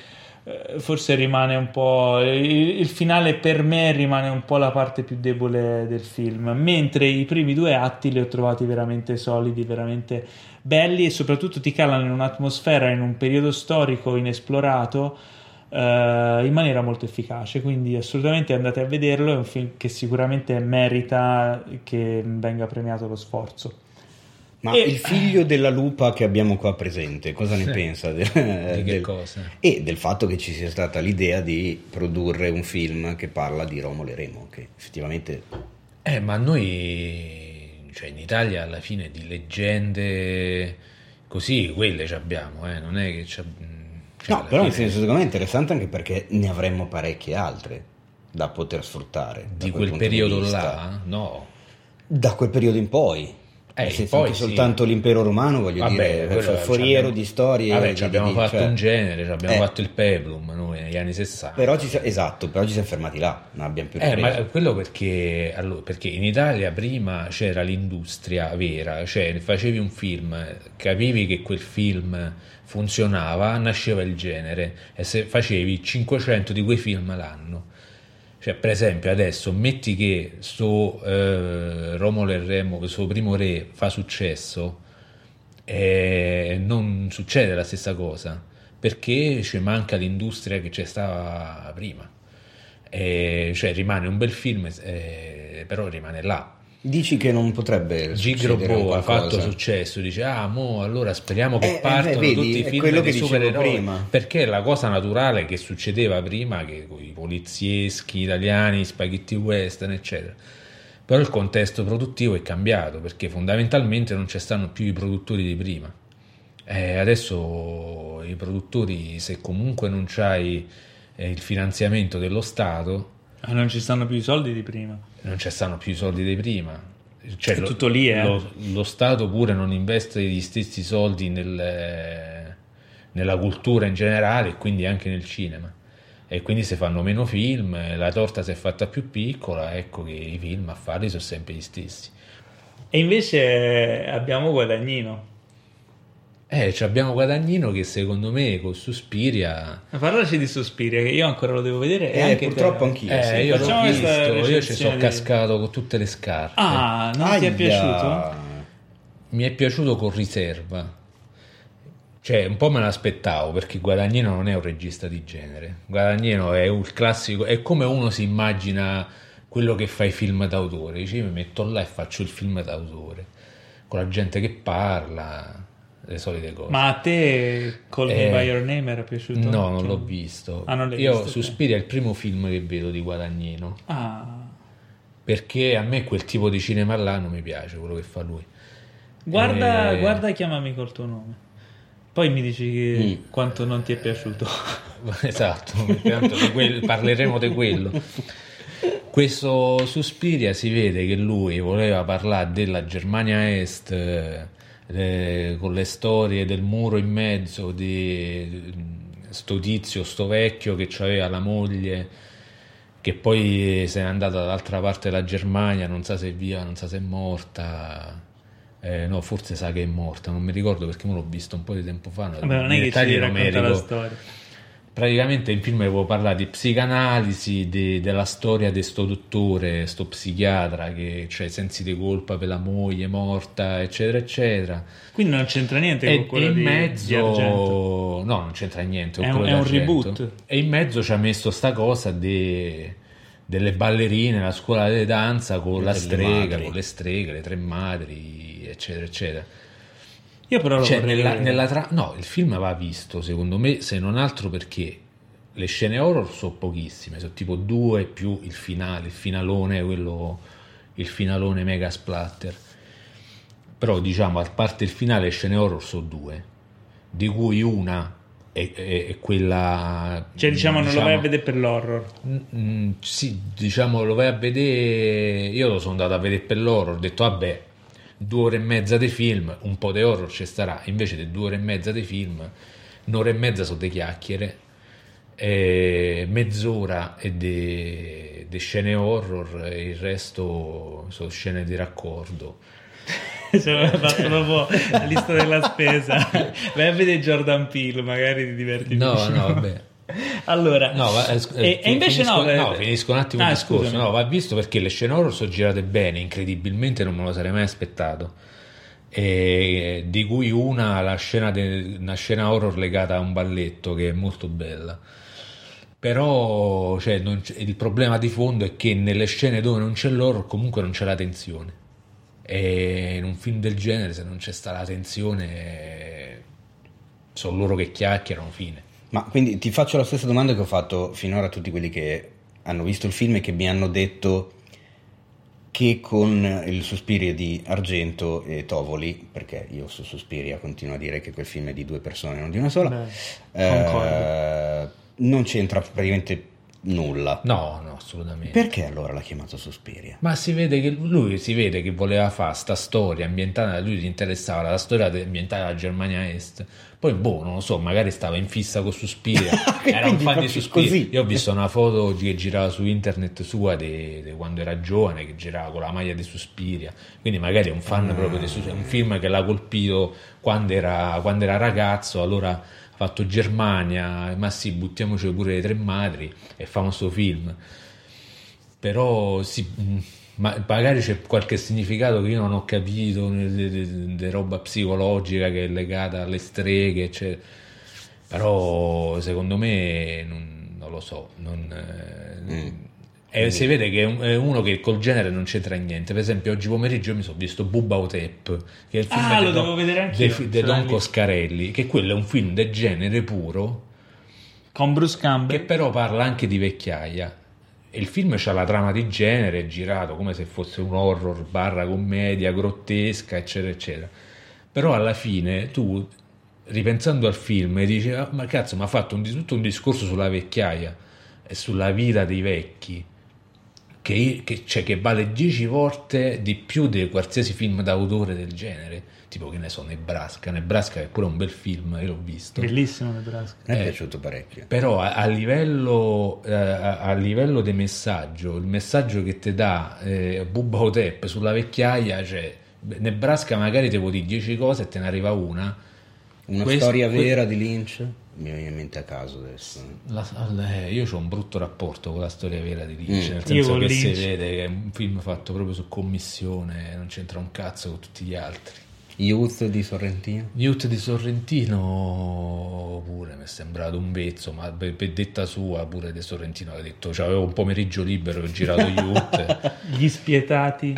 forse rimane un po' il, il finale per me rimane un po' la parte più debole del film mentre i primi due atti li ho trovati veramente solidi veramente belli e soprattutto ti calano in un'atmosfera in un periodo storico inesplorato eh, in maniera molto efficace quindi assolutamente andate a vederlo è un film che sicuramente merita che venga premiato lo sforzo
Ma
E-
il figlio della lupa che abbiamo qua presente, cosa ne
Sì.
pensa? del-
Di che
del-
cosa?
E del fatto che ci sia stata l'idea di produrre un film che parla di Romolo e Remo, che effettivamente
Eh, ma noi, cioè in Italia alla fine di leggende così, quelle ci abbiamo, eh, non è che c'è... cioè,
No, però nel
fine
senso secondo me è interessante anche perché ne avremmo parecchie altre da poter sfruttare.
di
quel
quel
di
periodo
vista.
là, no.
Da quel periodo in poi.
Eh,
Nel senso,
poi
anche
sì.
soltanto l'impero romano, voglio
Vabbè,
dire, foriero di storie.
Vabbè, ci abbiamo
di-
fatto
cioè-
un genere, ci abbiamo
Eh.
fatto il peplum noi negli anni 60.
Però ci esatto, però ci siamo fermati là, non abbiamo più
Eh,
ripreso.
ma quello perché, allora, perché in Italia prima c'era l'industria vera, cioè facevi un film, capivi che quel film funzionava, nasceva il genere e se facevi 500 di quei film l'anno. Cioè, per esempio, adesso metti che sto eh, Romolo e Remo, questo primo re, fa successo e non succede la stessa cosa perché ci manca l'industria che c'è stata prima. E, cioè, rimane un bel film, eh, però rimane là.
Dici che non potrebbe
Gigro
succedere un
Bo ha fatto successo, dice ah mo allora speriamo che
Eh, eh,
partano
vedi,
tutti i film
che
supereroi.
prima.
perché è la cosa naturale che succedeva prima che i polizieschi italiani, spaghetti western eccetera. Però il contesto produttivo è cambiato perché fondamentalmente non ci stanno più i produttori di prima. Eh, adesso i produttori se comunque non c'hai eh, il finanziamento dello Stato
Ah, non ci stanno più i soldi di prima
non ci stanno più i soldi dei prima. Cioè,
È
lo-
tutto lì, eh.
Lo, lo Stato pure non investe gli stessi soldi nel- nella cultura in generale e quindi anche nel cinema. E quindi si fanno meno film, la torta si è fatta più piccola, ecco che i film a farli sono sempre gli stessi.
e invece abbiamo Guadagnino
Eh, ci abbiamo Guadagnino che secondo me con Suspiria...
Ma parlaci di Suspiria che io ancora lo devo vedere e
Eh,
anche
purtroppo
te.
anch'io.
Eh,
sì.
io l'ho
Facciamo questa
visto, io ci sono
di-
cascato con tutte le scarpe.
Ah, non ti è
Aia.
piaciuto?
Mi è piaciuto con riserva. Cioè, un po' me l'aspettavo perché Guadagnino non è un regista di genere. Guadagnino è un classico, è come uno si immagina quello che fa i film d'autore. Dice, io mi metto là e faccio il film d'autore, con la gente che parla, le solite cose.
Ma a te Call Me
Eh,
By Your Name era piaciuto?
No, non
Cioè-
l'ho visto.
Ah, non
Io
visto.
Suspiria è il primo film che vedo di Guadagnino.
Ah.
Perché a me quel tipo di cinema là non mi piace, quello che fa lui.
Guarda,
Eh.
guarda chiamami col tuo nome. Poi mi dici che- quanto non ti è piaciuto.
Esatto, tanto di quel- parleremo di quello. Questo Suspiria si vede che lui voleva parlare della Germania Est eh, con le storie del muro in mezzo di sto tizio, sto vecchio che aveva la moglie che poi se n'è andata dall'altra parte della Germania, non sa se è via, non sa se è morta. Eh, no, forse sa che è morta, non mi ricordo perché me l'ho visto un po' di tempo fa.
Vabbè, non è che ci racconta la storia
praticamente in film avevo parlato di psicanalisi, di, della storia di sto dottore, sto psichiatra che cioè sensi di colpa per la moglie morta, eccetera, eccetera.
Quindi non c'entra niente e, con quello
e in
di,
mezzo,
di Argento.
No, non c'entra niente.
È un, è un reboot.
E in mezzo ci ha messo sta cosa di, delle ballerine, la scuola di danza con la strega, madri. con le streghe, le tre madri, eccetera, eccetera.
Io però
cioè, nella, nella tra... No, il film va visto, secondo me, se non altro perché le scene horror sono pochissime, sono tipo due più il finale, il finalone, quello, il finalone mega splatter. Però diciamo, a parte il finale, le scene horror sono due, di cui una è, è, è quella...
Cioè diciamo, non lo vai a vedere per l'horror.
Mm, mm, sì, diciamo lo vai a vedere... Io lo sono andato a vedere per l'horror, ho detto vabbè due ore e mezza di film, un po' di horror ci starà, invece di due ore e mezza di film, un'ora e mezza sono di chiacchiere, e mezz'ora è di, di scene horror e il resto sono scene di raccordo.
cioè, fatto proprio la lista della spesa. Vai a vedere Jordan Peele, magari ti diverti
No, no, vabbè.
Allora,
No, va- eh,
e, e invece
finisco,
no,
no,
eh,
finisco un attimo
ah,
il discorso.
scusami.
No, va visto perché le scene horror sono girate bene, incredibilmente non me lo sarei mai aspettato. E di cui una, la scena de- una scena horror legata a un balletto che è molto bella. Però cioè, non il problema di fondo è che nelle scene dove non c'è l'horror comunque non c'è la tensione. E in un film del genere se non c'è sta la tensione sono loro che chiacchierano, fine.
Ma quindi ti faccio la stessa domanda che ho fatto finora a tutti quelli che hanno visto il film e che mi hanno detto che con il Suspiria di Argento e Tovoli, perché io su Suspiria continuo a dire che quel film è di due persone, non di una sola,
Beh,
eh, non c'entra praticamente nulla.
No, no, assolutamente.
Perché allora l'ha chiamato Suspiria?
Ma si vede che lui si vede che voleva fare sta storia ambientata, lui gli interessava la storia ambientata alla Germania Est. Poi, boh, non lo so, magari stava in fissa con Suspiria, era un fan di Suspiria.
così.
Io ho visto una foto che girava su internet sua di quando era giovane, che girava con la maglia di Suspiria. Quindi magari è un fan proprio di Suspiria, un film che l'ha colpito quando era, quando era ragazzo, allora fatto Germania, ma sì, buttiamoci pure le tre madri e fa un suo film però sì, mh, ma magari c'è qualche significato che io non ho capito di roba psicologica che è legata alle streghe eccetera. però secondo me non, non lo so non, eh,
Mm.
Eh, si vede che è, un- è uno che col genere non c'entra niente per esempio oggi pomeriggio mi sono visto Bubba Otep che è il film
Ah,
di
lo
Don-
devo vedere anch'io,
de- de Don. Coscarelli che quello è un film del genere puro
con Bruce
che
Campbell.
però parla anche di vecchiaia. Il film c'ha la trama di genere, è girato come se fosse un horror barra commedia grottesca, eccetera, eccetera. Però alla fine tu, ripensando al film, dici, "Ah, ma cazzo, mi ha fatto un, tutto un discorso sulla vecchiaia e sulla vita dei vecchi, che, che- cioè, che vale dieci volte di più di qualsiasi film d'autore del genere. Tipo, che ne so, Nebraska. Nebraska è pure un bel film, io l'ho visto.
Bellissimo Nebraska.
Mi è
Eh.
piaciuto parecchio.
Però a, a livello, eh, a, a livello di messaggio, il messaggio che ti dà eh, Bubba Hotep sulla vecchiaia, cioè Nebraska magari ti vuoi dire 10 cose e te ne arriva una.
Una
Questo-
storia
que-
vera di Lynch? Mi viene in mente a caso adesso.
La- eh, io ho un brutto rapporto con la storia vera di Lynch,
Mm.
nel senso che si
Lynch.
vede che è un film fatto proprio su commissione, non c'entra un cazzo con tutti gli altri.
Youth di Sorrentino?
Youth di Sorrentino pure mi è sembrato un vezzo, ma per, per detta sua pure di Sorrentino ha detto c'avevo un pomeriggio libero e ho girato Youth.
Gli spietati.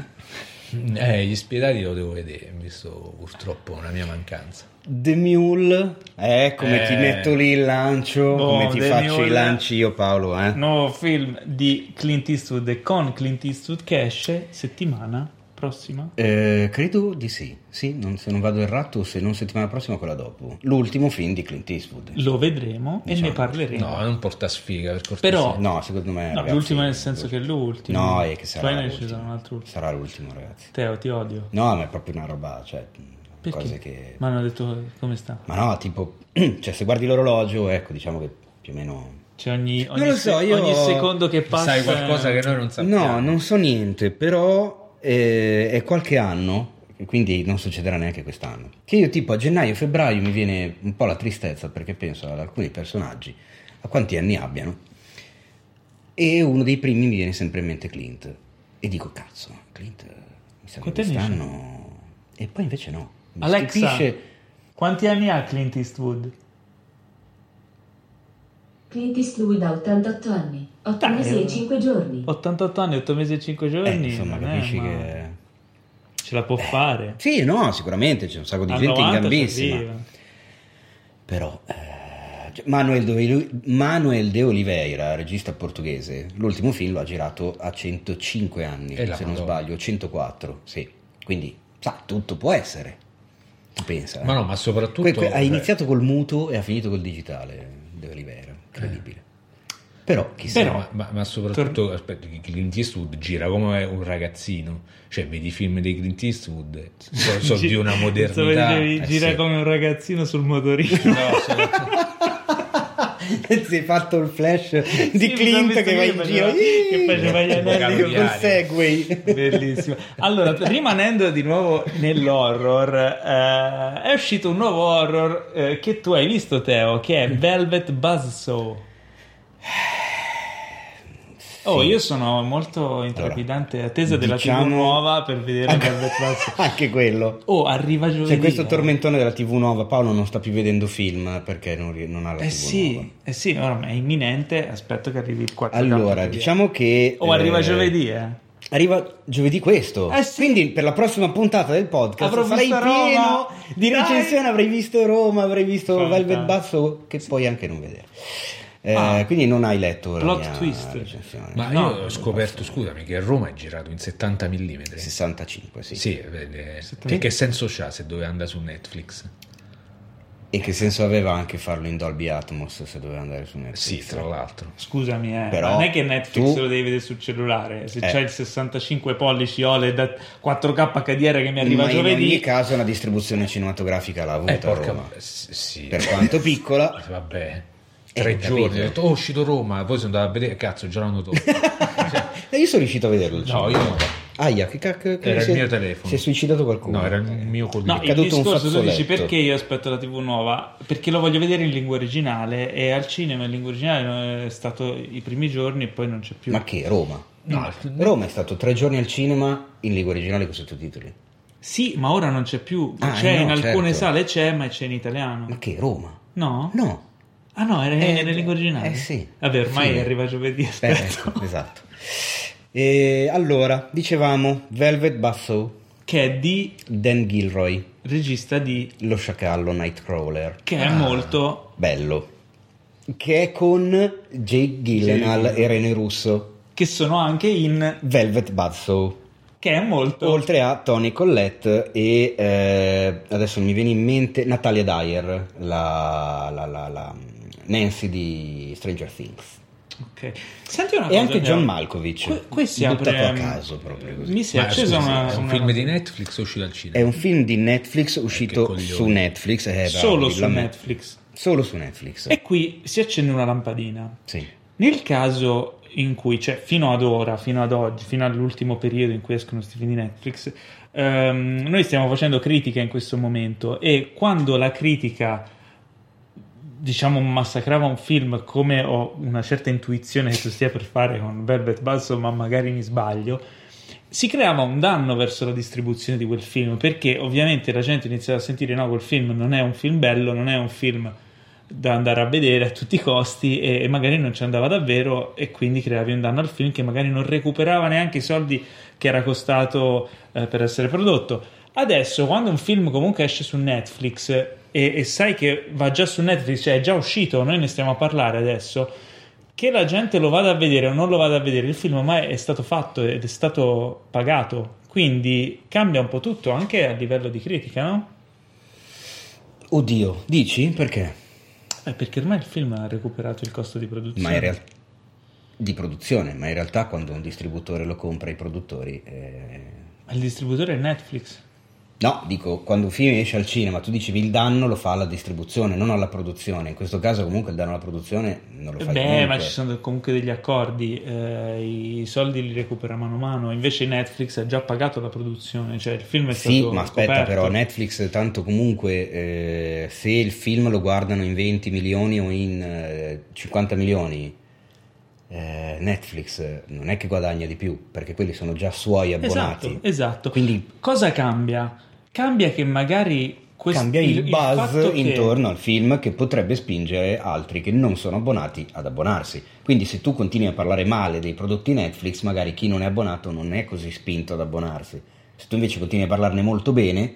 eh, gli spiedati lo devo vedere, visto purtroppo una mia mancanza.
The Mule, eh, come
Eh.
ti metto lì il lancio,
Boh,
come ti
The
faccio
Mule.
i lanci io Paolo, eh?
Nuovo film di Clint Eastwood e con Clint Eastwood che esce settimana prossima?
Eh, credo di sì, sì non, se non vado errato, se non settimana prossima, quella dopo. L'ultimo film di Clint Eastwood.
Lo vedremo e
Diciamo.
ne parleremo.
No, non porta sfiga per cortesia.
Però-
No, secondo me.
No,
ragazzi,
l'ultimo nel senso che è l'ultimo.
No, è che sarà
Poi ne
l'ultimo.
ci sarà un altro ultimo.
Sarà l'ultimo, ragazzi.
Teo, ti odio.
No, ma è proprio una roba, cioè,
Perché?
cose che...
Ma hanno detto come sta?
Ma no, tipo, cioè se guardi l'orologio, ecco, diciamo che più o meno...
Cioè ogni,
Non
ogni
lo so,
se-
io-
ogni secondo che passa...
Sai qualcosa che noi non sappiamo.
No, non so niente, però eh, è qualche anno, e quindi non succederà neanche quest'anno, che io tipo a gennaio-febbraio mi viene un po' la tristezza perché penso ad alcuni personaggi, a quanti anni abbiano, e uno dei primi mi viene sempre in mente Clint. E dico, cazzo, Clint, mi sa che quest'anno... E poi invece no. Stupisce...
quanti anni ha Clint Eastwood?
Clint Eastwood ha 88 anni, 8
Dai,
mesi
eh.
e 5 giorni.
88 anni, 8 mesi e 5 giorni.
Eh, insomma, capisci
male.
che...
Ce la può fare.
Sì, no, sicuramente c'è un sacco di
A
gente
90
in gambissima. Però eh, cioè, Manuel, de, Manuel de Oliveira, regista portoghese, l'ultimo film lo ha girato a 105 anni,
E
se non sbaglio, 104, sì. Quindi, sa, tutto può essere. Tu pensa.
Ma no, ma soprattutto...
Que- que- ha
cioè,
iniziato col muto e ha finito col digitale, de Oliveira, incredibile. Però, chissà.
Però-
ma, ma- soprattutto aspetta, che Clint Eastwood gira come un ragazzino cioè vedi i film di Clint Eastwood sono, sono di una modernità
dicevi,
eh,
gira
sì.
come un ragazzino sul motorino.
No, sono-
si è fatto il flash di
Sì,
Clint che va in giro
io, che faceva gli anelli
col segway.
Bellissimo. Allora, rimanendo di nuovo nell'horror, eh, è uscito un nuovo horror eh, che tu hai visto, Teo, che è Velvet Buzzsaw. Oh, io sono molto intrepidante, attesa della
diciamo-
TV nuova per vedere Velvet Buzzsaw.
Anche quello.
Oh, arriva giovedì.
C'è questo tormentone della TV nuova. Paolo non sta più vedendo film perché non, non ha la TV
Eh sì,
nuova.
eh sì, ormai è imminente. Aspetto che arrivi il 4
Allora, diciamo che.
Oh, arriva
eh,
giovedì, eh.
Arriva giovedì questo.
Eh sì.
Quindi per la prossima puntata del podcast
Avrò
sarai
visto
pieno
Roma.
di
Dai.
recensioni. Avrai visto Roma, avrai visto
Fantastico.
Velvet Basso, che puoi anche non vedere. Eh,
Ah.
quindi non hai letto la
Plot
mia
twist.
recensione.
ma
No,
io ho scoperto scusami che Roma è girato in 70 mm
65, sì.
sì, vede- che, che senso c'ha se doveva andare su Netflix
E che senso aveva anche farlo in Dolby Atmos se doveva andare su Netflix?
sì tra l'altro
Scusami, eh,
Però
non è che Netflix
tu-
lo devi vedere sul cellulare. Se
Eh.
c'hai il 65 pollici OLED a 4K HDR che mi arriva
Ma in ogni
giovedì,
caso una distribuzione cinematografica l'ha avuta
eh porca
Roma.
sì
Per quanto piccola,
vabbè tre
capito.
giorni ho detto oh è uscito Roma poi sono andato a vedere cazzo già l'hanno tolto Cioè,
Eh, io sono riuscito a vederlo.
No,
cinema.
io no.
Aia, che cacchio. che
Era il mio telefono.
Si è suicidato qualcuno.
no era il mio collega
No,
è
il
caduto un
discorso tu dici perché io aspetto la TV nuova? Perché lo voglio vedere in lingua originale e al cinema in lingua originale è stato i primi giorni e poi non c'è più.
Ma che Roma?
no,
Roma è stato tre giorni al cinema in lingua originale con sottotitoli.
Sì, ma ora non c'è più.
Ah,
c'è
no,
in alcune
certo.
sale c'è, ma c'è in italiano.
Ma che Roma?
No?
No.
Ah no, era
Eh,
in lingua originale.
eh, sì.
Vabbè, ormai
Sì.
arriva giovedì,
Eh,
aspetto.
ecco, esatto. E allora, dicevamo Velvet Buzzsaw,
Che è di
Dan Gilroy,
regista di
lo sciacallo Nightcrawler.
che è
Ah.
molto
Bello. Che è con Jake Gyllenhaal
Jake.
e Rene Russo.
che sono anche in
Velvet Buzzsaw.
che è molto
Oltre a Tony Collette e eh, adesso mi viene in mente Natalia Dyer, la, la- la- la Nancy di Stranger Things.
Ok. Senti una
E
cosa,
anche. John Malkovich.
Que-
buttato
apre
a caso proprio così.
Mi si è
scusi,
una,
è un
una
film di Netflix uscito al cinema
È un film di Netflix uscito su Netflix. eh, bravo,
solo su. Netflix.
Solo su Netflix.
E qui si accende una lampadina.
Sì.
Nel caso in cui, cioè fino ad ora, fino ad oggi, fino all'ultimo periodo in cui escono questi film di Netflix, ehm, noi stiamo facendo critica in questo momento e quando la critica diciamo massacrava un film come ho una certa intuizione che tu stia per fare con Velvet Buzzsaw ma magari mi sbaglio si creava un danno verso la distribuzione di quel film perché ovviamente la gente iniziava a sentire no quel film non è un film bello non è un film da andare a vedere a tutti i costi e, e magari non ci andava davvero e quindi creavi un danno al film che magari non recuperava neanche i soldi che era costato eh, per essere prodotto. Adesso quando un film comunque esce su Netflix e, e sai che va già su Netflix cioè è già uscito noi ne stiamo a parlare adesso che la gente lo vada a vedere o non lo vada a vedere, il film ormai è stato fatto ed è stato pagato Quindi cambia un po' tutto anche a livello di critica, no?
Oddio, dici? Perché?
Eh, perché ormai il film ha recuperato il costo di produzione.
Ma in realtà di produzione, ma in realtà quando un distributore lo compra i produttori eh,
Ma il distributore è Netflix.
No, dico, quando un film esce al cinema, tu dicevi il danno lo fa alla distribuzione, non alla produzione. In questo caso comunque il danno alla produzione non lo fa
Beh,
comunque.
ma ci sono comunque degli accordi, eh, i soldi li recupera mano a mano, invece Netflix ha già pagato la produzione, cioè il film è
Sì,
stato
ma aspetta
coperto.
però, Netflix tanto comunque eh, se il film lo guardano in 20 milioni o in eh, 50 milioni, eh, Netflix non è che guadagna di più, perché quelli sono già suoi abbonati.
Esatto, esatto.
Quindi
Cosa cambia? Cambia che magari questo,
cambia il, buzz
fatto che-
intorno al film che potrebbe spingere altri che non sono abbonati ad abbonarsi. Quindi se tu continui a parlare male dei prodotti Netflix, magari chi non è abbonato non è così spinto ad abbonarsi. Se tu invece continui a parlarne molto bene,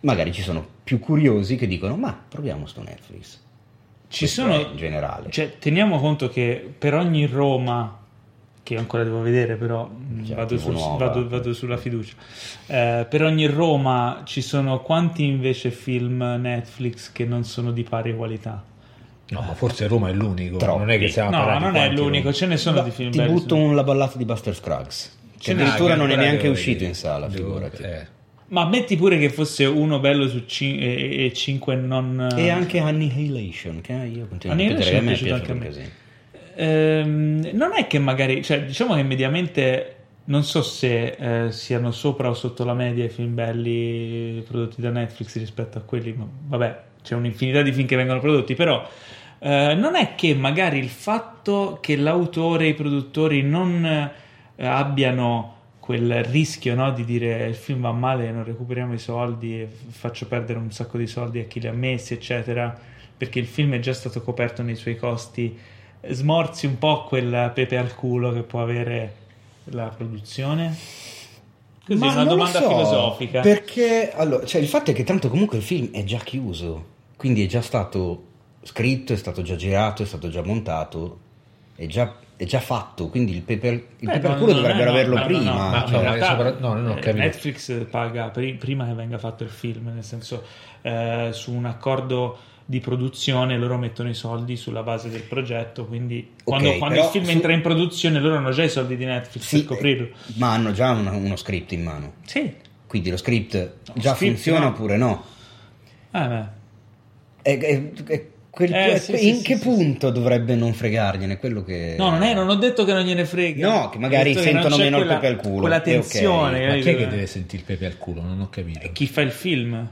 magari ci sono più curiosi che dicono ma proviamo sto Netflix.
Ci
Questo
sono,
in generale.
Cioè, teniamo conto che per ogni Roma, che io ancora devo vedere, però mh,
Cioè,
vado,
TV
sul-
nuova.
vado- vado sulla fiducia. Eh, per ogni Roma ci sono quanti invece film Netflix che non sono di pari qualità?
No, ma forse Roma è l'unico.
Troppi.
Non è che siamo
No, non è l'unico,
Roma.
ce ne sono
Ma
di film
ti
belli.
butto un, la ballata di Buster Scruggs, che addirittura non è neanche uscito
vedere.
in sala, figurati.
eh.
Ma metti pure che fosse uno bello su cin- e, e cinque non...
E anche Annihilation, che io continuo a
Annihilation
ripetere che a me
piaciuto anche
un
a me.
casino.
Ehm, non è che magari, cioè, diciamo che mediamente non so se eh, siano sopra o sotto la media i film belli prodotti da Netflix rispetto a quelli, ma vabbè, c'è un'infinità di film che vengono prodotti, però eh, non è che magari il fatto che l'autore e i produttori non eh, abbiano quel rischio no, di dire il film va male, non recuperiamo i soldi faccio perdere un sacco di soldi a chi li ha messi, eccetera, perché il film è già stato coperto nei suoi costi, smorzi un po' quel pepe al culo che può avere la produzione? Così,
Ma
una
non lo
domanda
so,
filosofica.
Perché allora, cioè, il fatto è che tanto comunque il film è già chiuso, quindi è già stato scritto, è stato già girato, è stato già montato, è già, è già fatto, quindi il pepe, il
Eh,
pepe al culo
no,
dovrebbero
no,
averlo prima.
no,
cioè,
realtà,
sopra-
eh. Netflix paga pri- prima che venga fatto il film, nel senso eh, su un accordo di produzione loro mettono i soldi sulla base del progetto, quindi quando, quando il film
su-
entra in produzione loro hanno già i soldi di Netflix
sì,
per coprirlo.
eh, ma hanno già una- uno script in mano.
Sì,
Quindi lo script già
script
funziona
no.
oppure no?
Ah, beh.
È- è- è quel-
Eh,
è-
sì,
in
sì,
che
sì,
punto dovrebbe non fregargliene? Quello che...
No, non, è, non ho detto che non gliene frega.
No, che magari sentono meno il
quella-
pepe al culo.
Quella
È ok.
tensione.
Ma
capito?
chi è che deve sentire il pepe al culo? Non ho capito.
Chi fa il film?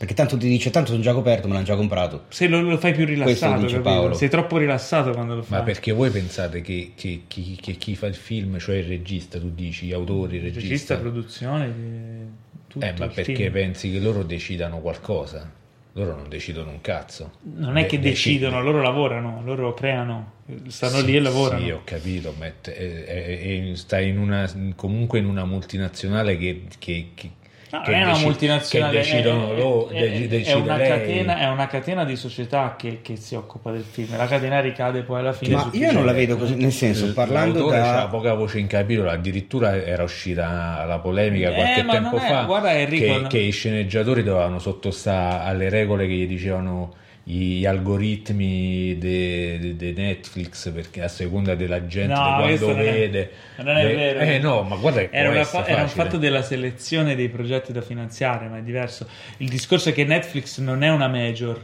Perché tanto ti dice, tanto sono già coperto, me l'hanno già comprato.
Se lo, lo fai più rilassato,
dice
capito?
Paolo.
sei troppo rilassato quando lo fai.
Ma perché voi pensate che, che- che- che chi fa il film, cioè il regista, tu dici, gli autori, il regista,
regista, produzione, eh, tutto
eh, ma
il
perché
film.
pensi che loro decidano qualcosa? Loro non decidono un cazzo.
Non è
De-
che
decidi-
decidono, loro lavorano, loro creano, stanno
Sì,
lì e lavorano.
Sì, ho capito, ma è- è- è- è- stai in una, comunque in una multinazionale che, che, che-
No,
che
è una
deci-
multinazionale,
che decidono
è,
loro,
è- è
decide
una
lei.
catena, è una catena di società che, che si occupa del film. La catena ricade poi alla fine.
Ma io non la vedo così, nel senso, parlando da...
c'ha poca voce in capitolo, addirittura era uscita la polemica
Eh,
qualche
ma
tempo
è-
fa
guarda, Enrico,
che,
no-
che i sceneggiatori dovevano sottostare alle regole che gli dicevano gli algoritmi di Netflix perché a seconda della gente
No,
quando
non è-
vede
non è
le-
vero.
eh no ma guarda che
Era, fa- era un fatto della selezione dei progetti da finanziare, ma è diverso. Il discorso è che Netflix non è una major,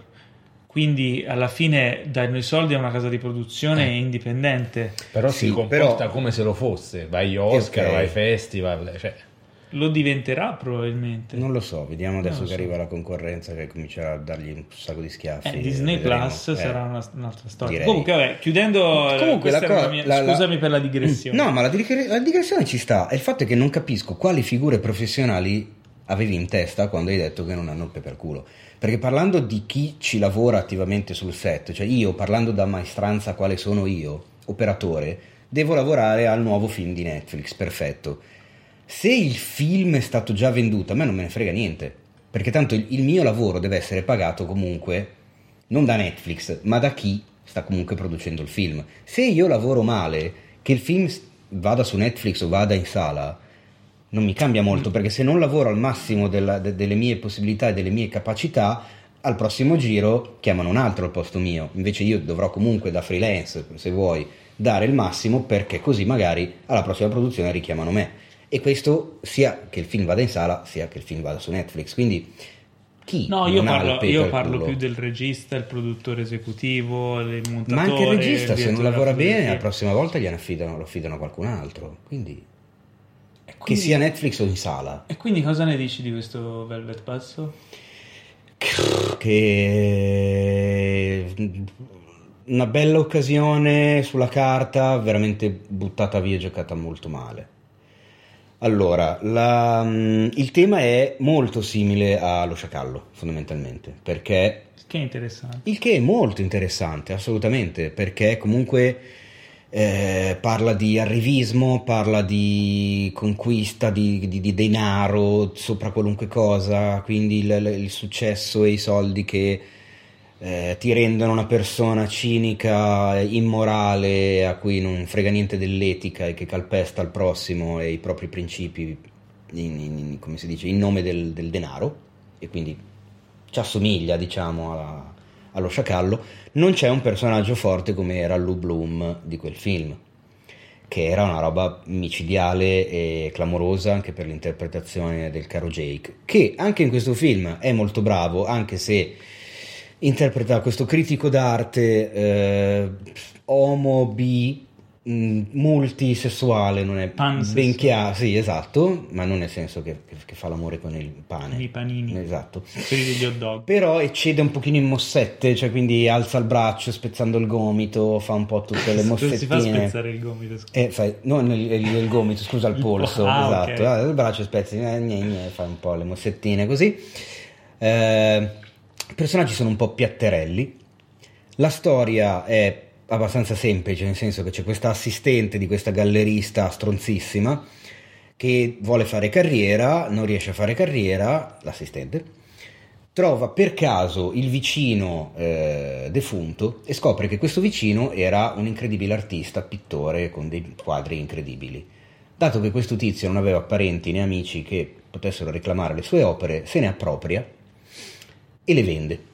quindi alla fine danno i soldi a una casa di produzione
Eh.
indipendente.
però
Sì,
si comporta
però-
come se lo fosse vai agli Oscar
Ok.
vai ai festival cioè,
Lo diventerà probabilmente.
Non lo so, vediamo adesso
lo
che
so.
arriva la concorrenza che comincerà a dargli un sacco di schiaffi.
Eh, Disney
vedremo.
Plus
Eh.
sarà una- un'altra storia.
direi.
Comunque, vabbè, chiudendo, eh,
Comunque
questa
la co-
mia-
la- la-
scusami per la digressione.
No, ma la, digre- la digressione ci sta. È il fatto è che non capisco quali figure professionali avevi in testa quando hai detto che non hanno il pepe al culo. Perché parlando di chi ci lavora attivamente sul set, cioè io parlando da maestranza quale sono io, operatore, devo lavorare al nuovo film di Netflix, perfetto. Se il film è stato già venduto, a me non me ne frega niente, perché tanto il, il mio lavoro deve essere pagato comunque non da Netflix, ma da chi sta comunque producendo il film. Se io lavoro male, che il film vada su Netflix o vada in sala, non mi cambia molto perché se non lavoro al massimo della- de- delle mie possibilità e delle mie capacità, al prossimo giro chiamano un altro al posto mio. Invece io dovrò comunque da freelance, se vuoi, dare il massimo perché così magari alla prossima produzione richiamano me. E questo sia che il film vada in sala, sia che il film vada su Netflix. Quindi chi
No, io parlo, io parlo più del regista, il produttore esecutivo, il montatore.
Ma anche il regista, se non lavora bene, la prossima volta gliene affidano, lo affidano a qualcun altro. Quindi,
E
che
quindi-
sia Netflix o in sala.
E quindi cosa ne dici di questo Velvet Passo?
Che una bella occasione sulla carta, veramente buttata via e giocata molto male. Allora, la- mm, il tema è molto simile allo sciacallo, fondamentalmente, perché
Che interessante.
il che è molto interessante, assolutamente, perché comunque eh, parla di arrivismo, parla di conquista di, di- di denaro sopra qualunque cosa, quindi il, il successo e i soldi che eh, ti rendono una persona cinica, immorale, a cui non frega niente dell'etica e che calpesta il prossimo e i propri principi, in, in- come si dice, in nome del, del denaro, e quindi ci assomiglia, diciamo, a- allo sciacallo, non c'è un personaggio forte come era Lou Bloom di quel film, che era una roba micidiale e clamorosa anche per l'interpretazione del caro Jake, che anche in questo film è molto bravo, anche se interpreta questo critico d'arte eh, homo bi mh, multisessuale non è
Pansessuale.
ben chiaro sì esatto ma non nel senso che, che- fa l'amore con il pane
I panini.
esatto però eccede un pochino in mossette cioè quindi alza il braccio spezzando il gomito fa un po' tutte le
Non si fa
mossettine
spezzare il gomito. scusa.
eh, fai, non il, il- gomito, scusa, il polso,
po- ah,
esatto.
ok.
Ah, il braccio spezzi, eh, gne, gne, fai un po' le mossettine così. Eh, I personaggi sono un po' piatterelli. La storia è abbastanza semplice, nel senso che c'è questa assistente di questa gallerista stronzissima che vuole fare carriera, non riesce a fare carriera, l'assistente, trova per caso il vicino eh, defunto e scopre che questo vicino era un incredibile artista, pittore con dei quadri incredibili. Dato che questo tizio non aveva parenti né amici che potessero reclamare le sue opere, se ne appropria e le vende.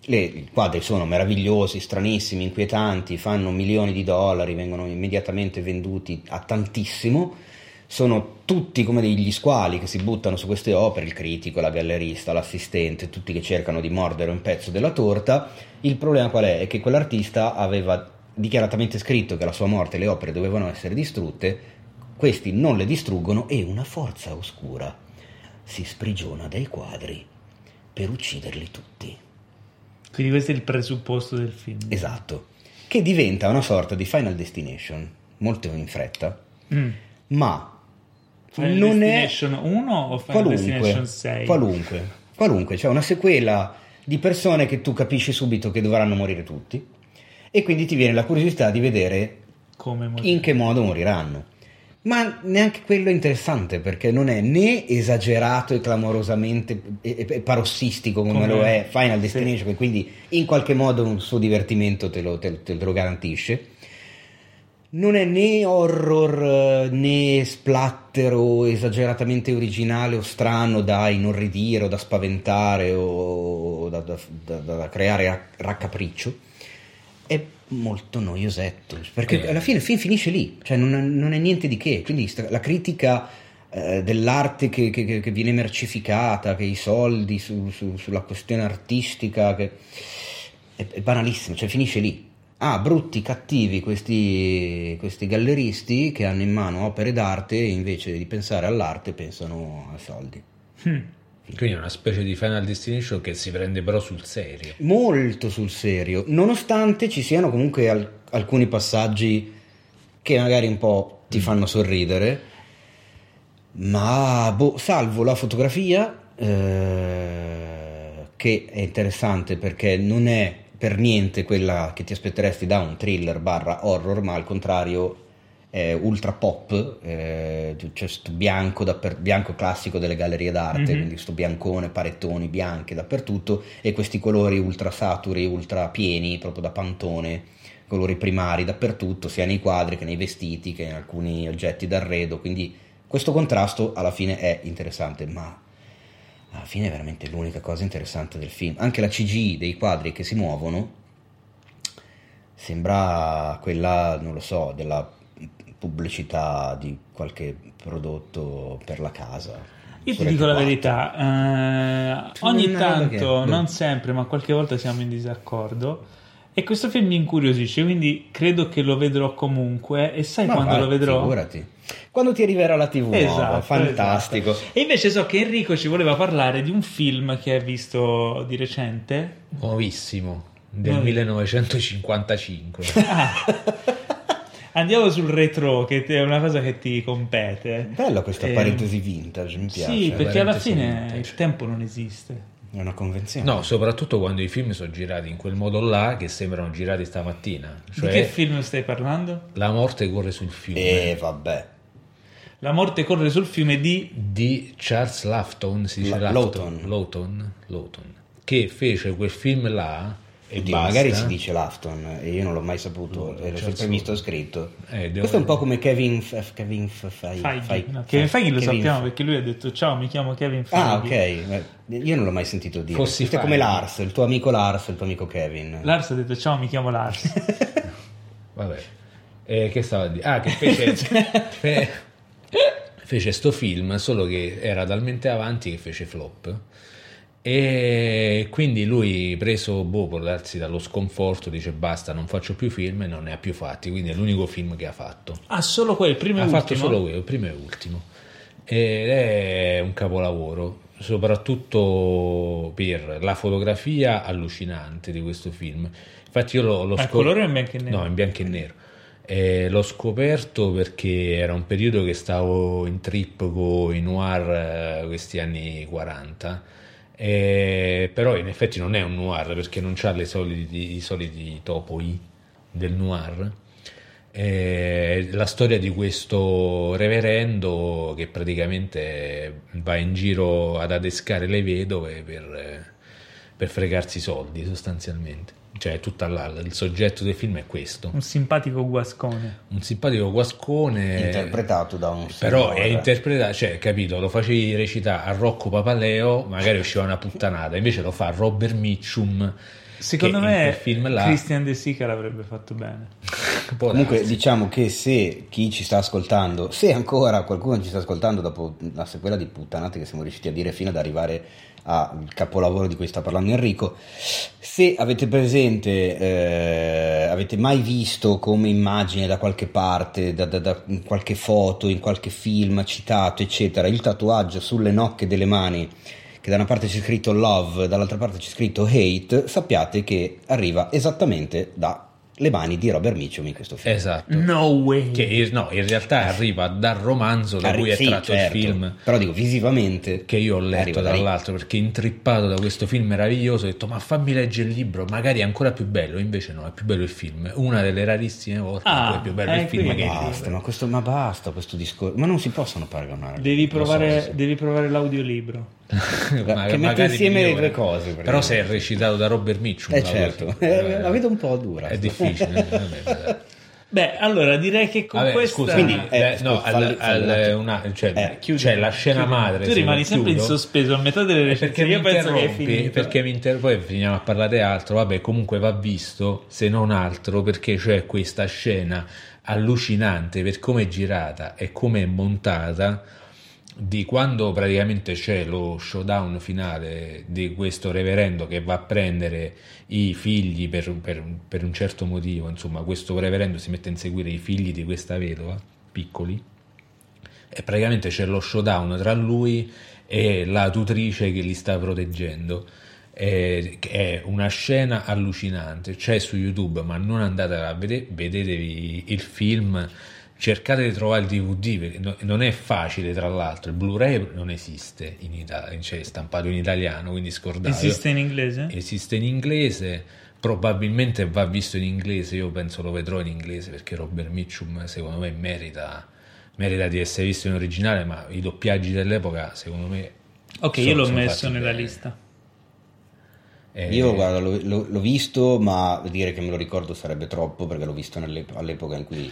Le- I quadri sono meravigliosi, stranissimi, inquietanti, fanno milioni di dollari, vengono immediatamente venduti a tantissimo. Sono tutti come degli squali che si buttano su queste opere, il critico, la gallerista, l'assistente, tutti che cercano di mordere un pezzo della torta. Il problema qual è? È che quell'artista aveva dichiaratamente scritto che alla sua morte le opere dovevano essere distrutte, questi non le distruggono e una forza oscura si sprigiona dai quadri per ucciderli tutti.
Quindi questo è il presupposto del film.
Esatto. Che diventa una sorta di Final Destination, molto in fretta,
Mm.
ma
Final
non è
Destination 1 o Final
qualunque,
Destination 6?
qualunque, qualunque, cioè una sequela di persone che tu capisci subito che dovranno morire tutti e quindi ti viene la curiosità di vedere in che modo moriranno. Ma neanche quello è interessante perché non è né esagerato e clamorosamente e, e- parossistico come,
Come-
lo è Final
sì.
Destination, che quindi in qualche modo un suo divertimento te lo, te- te lo garantisce. Non è né horror né splatter o esageratamente originale o strano da inorridire o da spaventare o da, da- da- da creare rac- raccapriccio molto noiosetto perché
Eh.
alla fine il film finisce lì, cioè non, non è niente di che. Quindi la critica eh, dell'arte che, che- che viene mercificata, che i soldi su- su- sulla questione artistica, che è, è banalissimo, cioè finisce lì. Ah, brutti, cattivi questi, questi galleristi che hanno in mano opere d'arte e invece di pensare all'arte pensano ai soldi.
Mm.
Quindi è una specie di Final Destination che si prende però sul serio.
molto sul serio, nonostante ci siano comunque al- alcuni passaggi che magari un po' ti fanno sorridere, ma boh, salvo la fotografia, eh, che è interessante perché non è per niente quella che ti aspetteresti da un thriller barra horror, ma al contrario è ultra pop, eh, sto bianco, dapper- bianco classico delle gallerie d'arte,
Mhm.
quindi sto biancone, parettoni bianchi dappertutto e questi colori ultra saturi, ultra pieni, proprio da pantone, colori primari dappertutto, sia nei quadri che nei vestiti che in alcuni oggetti d'arredo, quindi questo contrasto alla fine è interessante, ma alla fine è veramente l'unica cosa interessante del film. Anche la CGI dei quadri che si muovono sembra quella, non lo so, della pubblicità di qualche prodotto per la casa.
Io ti dico la verità, eh, ogni
roba
tanto,
che-
non sempre, ma qualche volta siamo in disaccordo. E questo film mi incuriosisce, quindi credo che lo vedrò comunque. E sai
Ma
quando
vai,
lo vedrò?
Figurati. Quando ti arriverà la TV nuova,
Esatto,
fantastico.
esatto. E invece so che Enrico ci voleva parlare di un film che hai visto di recente.
Nuovissimo, del
Nuovi-
1955.
Ah. Andiamo sul retro, che è una cosa che ti compete.
Bella questa
Eh,
parentesi vintage, mi piace.
Sì, perché alla fine
vintage.
il tempo non esiste.
È una convenzione.
No, soprattutto quando i film sono girati in quel modo là che sembrano girati stamattina.
Di
Cioè,
che film stai parlando?
La morte corre sul fiume
E vabbè.
La morte corre sul fiume di
di Charles Lafton, si dice
La-
Lafton,
Lawton.
Lawton, Lawton, che fece quel film là e
Oddio,
basta.
magari si dice Lafton e io non l'ho mai saputo, e l'ho
certo.
sempre visto scritto.
Eh,
Questo è un po' come Kevin, F- Kevin F- Feige.
Feige.
Feige.
No, Kevin Feige lo
Kevin
sappiamo
F-
perché lui ha detto ciao, mi chiamo Kevin Feige.
Ah, ok. Io non l'ho mai sentito dire.
Fossi
Questo è come. Lars, il tuo amico Lars il tuo amico Kevin.
Lars ha detto ciao, mi chiamo Lars.
Vabbè. Eh, che stavo a dire? Ah, che fece, fe- fece sto film, solo che era talmente avanti che fece flop. E quindi lui, preso boh, può darsi dallo sconforto, dice basta, non faccio più film e non ne ha più fatti. Quindi è l'unico film che ha fatto.
ah, solo quel primo e
ha
ultimo?
fatto solo quello, primo e ultimo. Ed è un capolavoro, soprattutto per la fotografia allucinante di questo film. Infatti io l'ho, l'ho
Ma in
scop-
colore o in bianco e nero?
No, in bianco e nero. Eh, l'ho scoperto perché era un periodo che stavo in trip con i noir eh, questi anni 40 eh, però in effetti non è un noir perché non ha le soliti, i soliti topoi del noir. Eh, la storia di questo reverendo che praticamente va in giro ad adescare le vedove per, eh, per fregarsi i soldi sostanzialmente cioè tutta la- il soggetto del film è questo
Un simpatico guascone.
un simpatico guascone
Interpretato da un
però è
signore.
interpretato, cioè, capito, lo facevi recitare a Rocco Papaleo, magari usciva una puttanata, invece lo fa Robert Mitchum.
Secondo me
film là,
Christian De Sica l'avrebbe fatto bene.
Comunque diciamo che se chi ci sta ascoltando, se ancora qualcuno ci sta ascoltando dopo la sequela di puttanate che siamo riusciti a dire fino ad arrivare al capolavoro di cui sta parlando Enrico, se avete presente, eh, avete mai visto come immagine da qualche parte, da, da- da- in qualche foto, in qualche film citato, eccetera, il tatuaggio sulle nocche delle mani che da una parte c'è scritto love, dall'altra parte c'è scritto hate, sappiate che arriva esattamente dalle mani di Robert Mitchum in questo film.
Esatto.
No way.
Che no, in realtà arriva dal romanzo da
Arri-
cui è
sì,
tratto
certo,
il film.
Però dico visivamente
Che io ho letto
arriva
tra
da lì.
l'altro perché intrippato da questo film meraviglioso ho detto ma fammi leggere il libro, magari è ancora più bello, invece no, è più bello il film. Una delle rarissime volte in
Ah,
cui è più bello
eh,
il film
quindi-
che il
Basta,
libro.
ma, questo, ma basta questo discorso. Ma non si possono paragonare.
Devi
so,
provare,
sì.
devi provare l'audiolibro.
Ma-
che mette insieme le
migliore.
due cose,
Però se è recitato da Robert Mitchum.
Eh
la
certo,
cosa-
Eh, la vedo un po' dura.
È difficile. eh, vabbè.
Beh, allora direi che con
Vabbè,
questa...
scusa,
Quindi,
quindi,
eh,
no,
scusa,
al-
falli-
al- una- cioè,
Eh,
chiudi,
c'è la scena
chiudi.
madre.
Tu
se
rimani sempre in
chiudo,
sospeso a metà delle
eh,
recensioni.
perché mi
Io penso che è
interrompi,
finito.
perché mi inter- poi finiamo a parlare di altro. Vabbè, comunque va visto, se non altro, perché c'è questa scena allucinante per come è girata e come è montata di quando praticamente c'è lo showdown finale di questo reverendo che va a prendere i figli per, per- per un certo motivo, insomma questo reverendo si mette a inseguire i figli di questa vedova, piccoli, e praticamente c'è lo showdown tra lui e la tutrice che li sta proteggendo. È, è una scena allucinante, c'è su YouTube, ma non andate a vedere, vedetevi il film, cercate di trovare il DVD, perché no- non è facile tra l'altro, il Blu-ray non esiste in Italia, cioè è stampato in italiano, quindi scordatelo.
Esiste in inglese?
Esiste in inglese, probabilmente va visto in inglese, io penso lo vedrò in inglese perché Robert Mitchum secondo me merita, merita di essere visto in originale, ma i doppiaggi dell'epoca secondo me...
Ok,
sono-
io l'ho messo nella
bene.
lista.
Eh,
Io guarda, l'ho, l'ho- visto, ma dire che me lo ricordo sarebbe troppo perché l'ho visto all'epoca in cui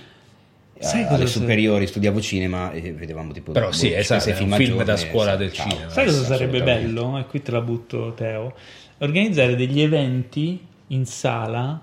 Sai
Eh,
cosa
alle superiori studiavo cinema e vedevamo tipo
Però
boh,
sì, esatto,
sei
è un
film
film da scuola
sì,
del
ciao.
cinema.
Sai cosa sarebbe bello? E qui te la butto, Teo. Organizzare degli eventi in sala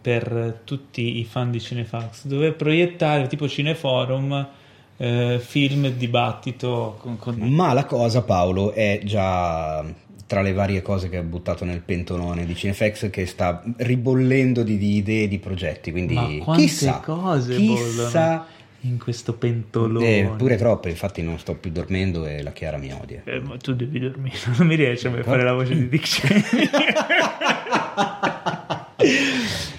per tutti i fan di Cinefax, dove proiettare tipo Cineforum, eh, film, dibattito con, con-
Ma la cosa, Paolo, è già tra le varie cose che ha buttato nel pentolone di Cinefx che sta ribollendo di, di idee e di progetti. Quindi
Ma quante
chissà,
cose
chissà,
in questo pentolone.
eh, pure troppe. Infatti, non sto più dormendo e la Chiara mi odia.
Eh, ma tu devi dormire, non mi riesci a fare la voce di Dick Cheney.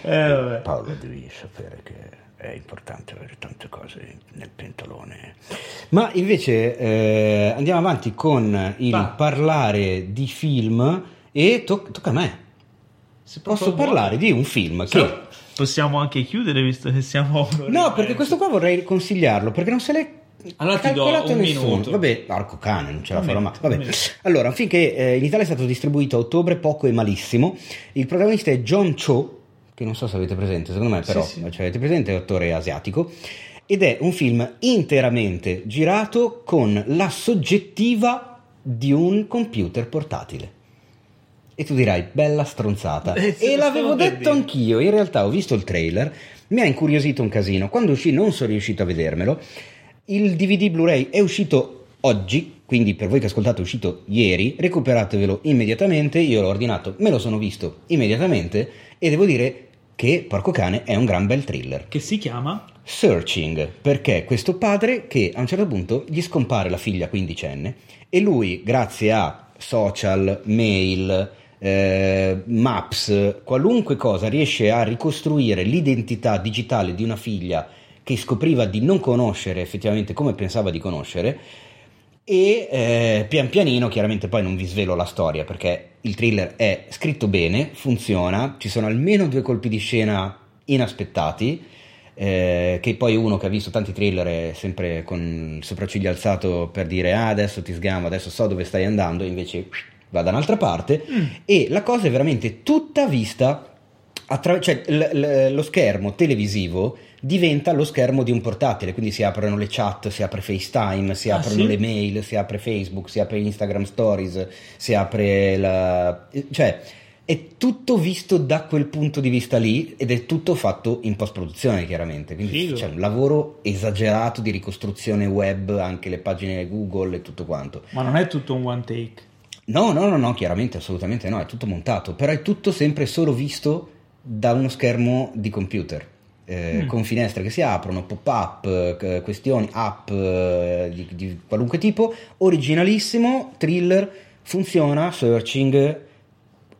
eh, vabbè.
Paolo, devi sapere che è importante avere tante cose nel pentolone. Ma invece eh, andiamo avanti con il
Va.
parlare di film e to- tocca a me.
Se
Posso parlare di un film che...
vuoi. Possiamo anche chiudere visto che siamo
No, perché questo qua vorrei consigliarlo, perché non se l'è
Allora ti do
calcolato
un
nessuno.
minuto.
Vabbè, arco cane, non ce la farò mai. Vabbè. Allora, finché eh, in Italia è stato distribuito a ottobre, poco e malissimo. Il protagonista è John Cho, che non so se avete presente, secondo me però,
Sì, sì.
cioè, avete presente, è attore asiatico. Ed è un film interamente girato con la soggettiva di un computer portatile. E tu dirai, bella stronzata.
Eh,
e l'avevo detto anch'io, in realtà ho visto il trailer, mi ha incuriosito un casino. Quando uscì non sono riuscito a vedermelo. Il DVD Blu-ray è uscito oggi, quindi per voi che ascoltate è uscito ieri, recuperatevelo immediatamente. Io l'ho ordinato, me lo sono visto immediatamente e devo dire che, porco cane, è un gran bel thriller.
Che si chiama?
Searching, perché questo padre che a un certo punto gli scompare la figlia quindicenne e lui, grazie a social, mail, eh, maps, qualunque cosa, riesce a ricostruire l'identità digitale di una figlia che scopriva di non conoscere effettivamente come pensava di conoscere e eh, pian pianino, chiaramente poi non vi svelo la storia perché il thriller è scritto bene, funziona, ci sono almeno due colpi di scena inaspettati, eh, che poi uno che ha visto tanti thriller è sempre con il sopracciglio alzato per dire ah adesso ti sgamo, adesso so dove stai andando, invece va da un'altra parte. E la cosa è veramente tutta vista attra- cioè l- l- lo schermo televisivo diventa lo schermo di un portatile, quindi si aprono le chat, si apre FaceTime, si
Ah,
aprono
sì?
le mail, si apre Facebook, si apre Instagram Stories, si apre la... cioè è tutto visto da quel punto di vista lì ed è tutto fatto in post-produzione chiaramente, quindi
Figo.
c'è un lavoro esagerato di ricostruzione web, anche le pagine Google e tutto quanto.
Ma non è tutto un one take.
No, no, no, no, chiaramente, assolutamente no, è tutto montato, però è tutto sempre solo visto da uno schermo di computer, eh,
Mm.
con finestre che si aprono, pop-up, eh, questioni, app eh, di, di qualunque tipo, originalissimo, thriller, funziona, searching,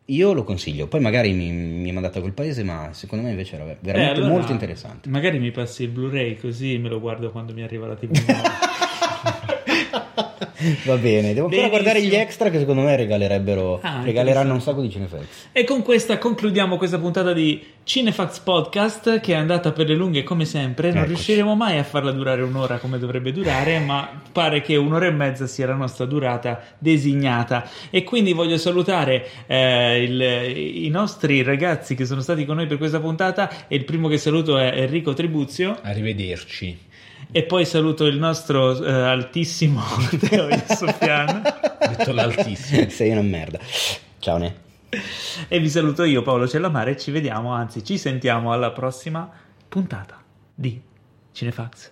io lo consiglio, poi magari mi, mi mandate a quel paese, ma secondo me invece era ver- veramente
Eh, allora,
molto interessante.
Magari mi passi il Blu-ray così me lo guardo quando mi arriva la TV.
Va bene, devo ancora
Benissimo.
guardare gli extra che secondo me regalerebbero,
Ah,
regaleranno un sacco di cinefilm.
E con questa concludiamo questa puntata di Cinefax Podcast che è andata per le lunghe come sempre. Non
Eccoci.
riusciremo mai a farla durare un'ora come dovrebbe durare, ma pare che un'ora e mezza sia la nostra durata designata. E quindi voglio salutare eh, il- i nostri ragazzi che sono stati con noi per questa puntata. E il primo che saluto è Enrico Tribuzio.
Arrivederci.
E poi saluto il nostro eh, altissimo Teo Sofian.
Ho detto l'altissimo.
Sei una merda. Ciao Ne.
E vi saluto io, Paolo Cellamare. Ci vediamo, anzi, ci sentiamo alla prossima puntata di Cinefax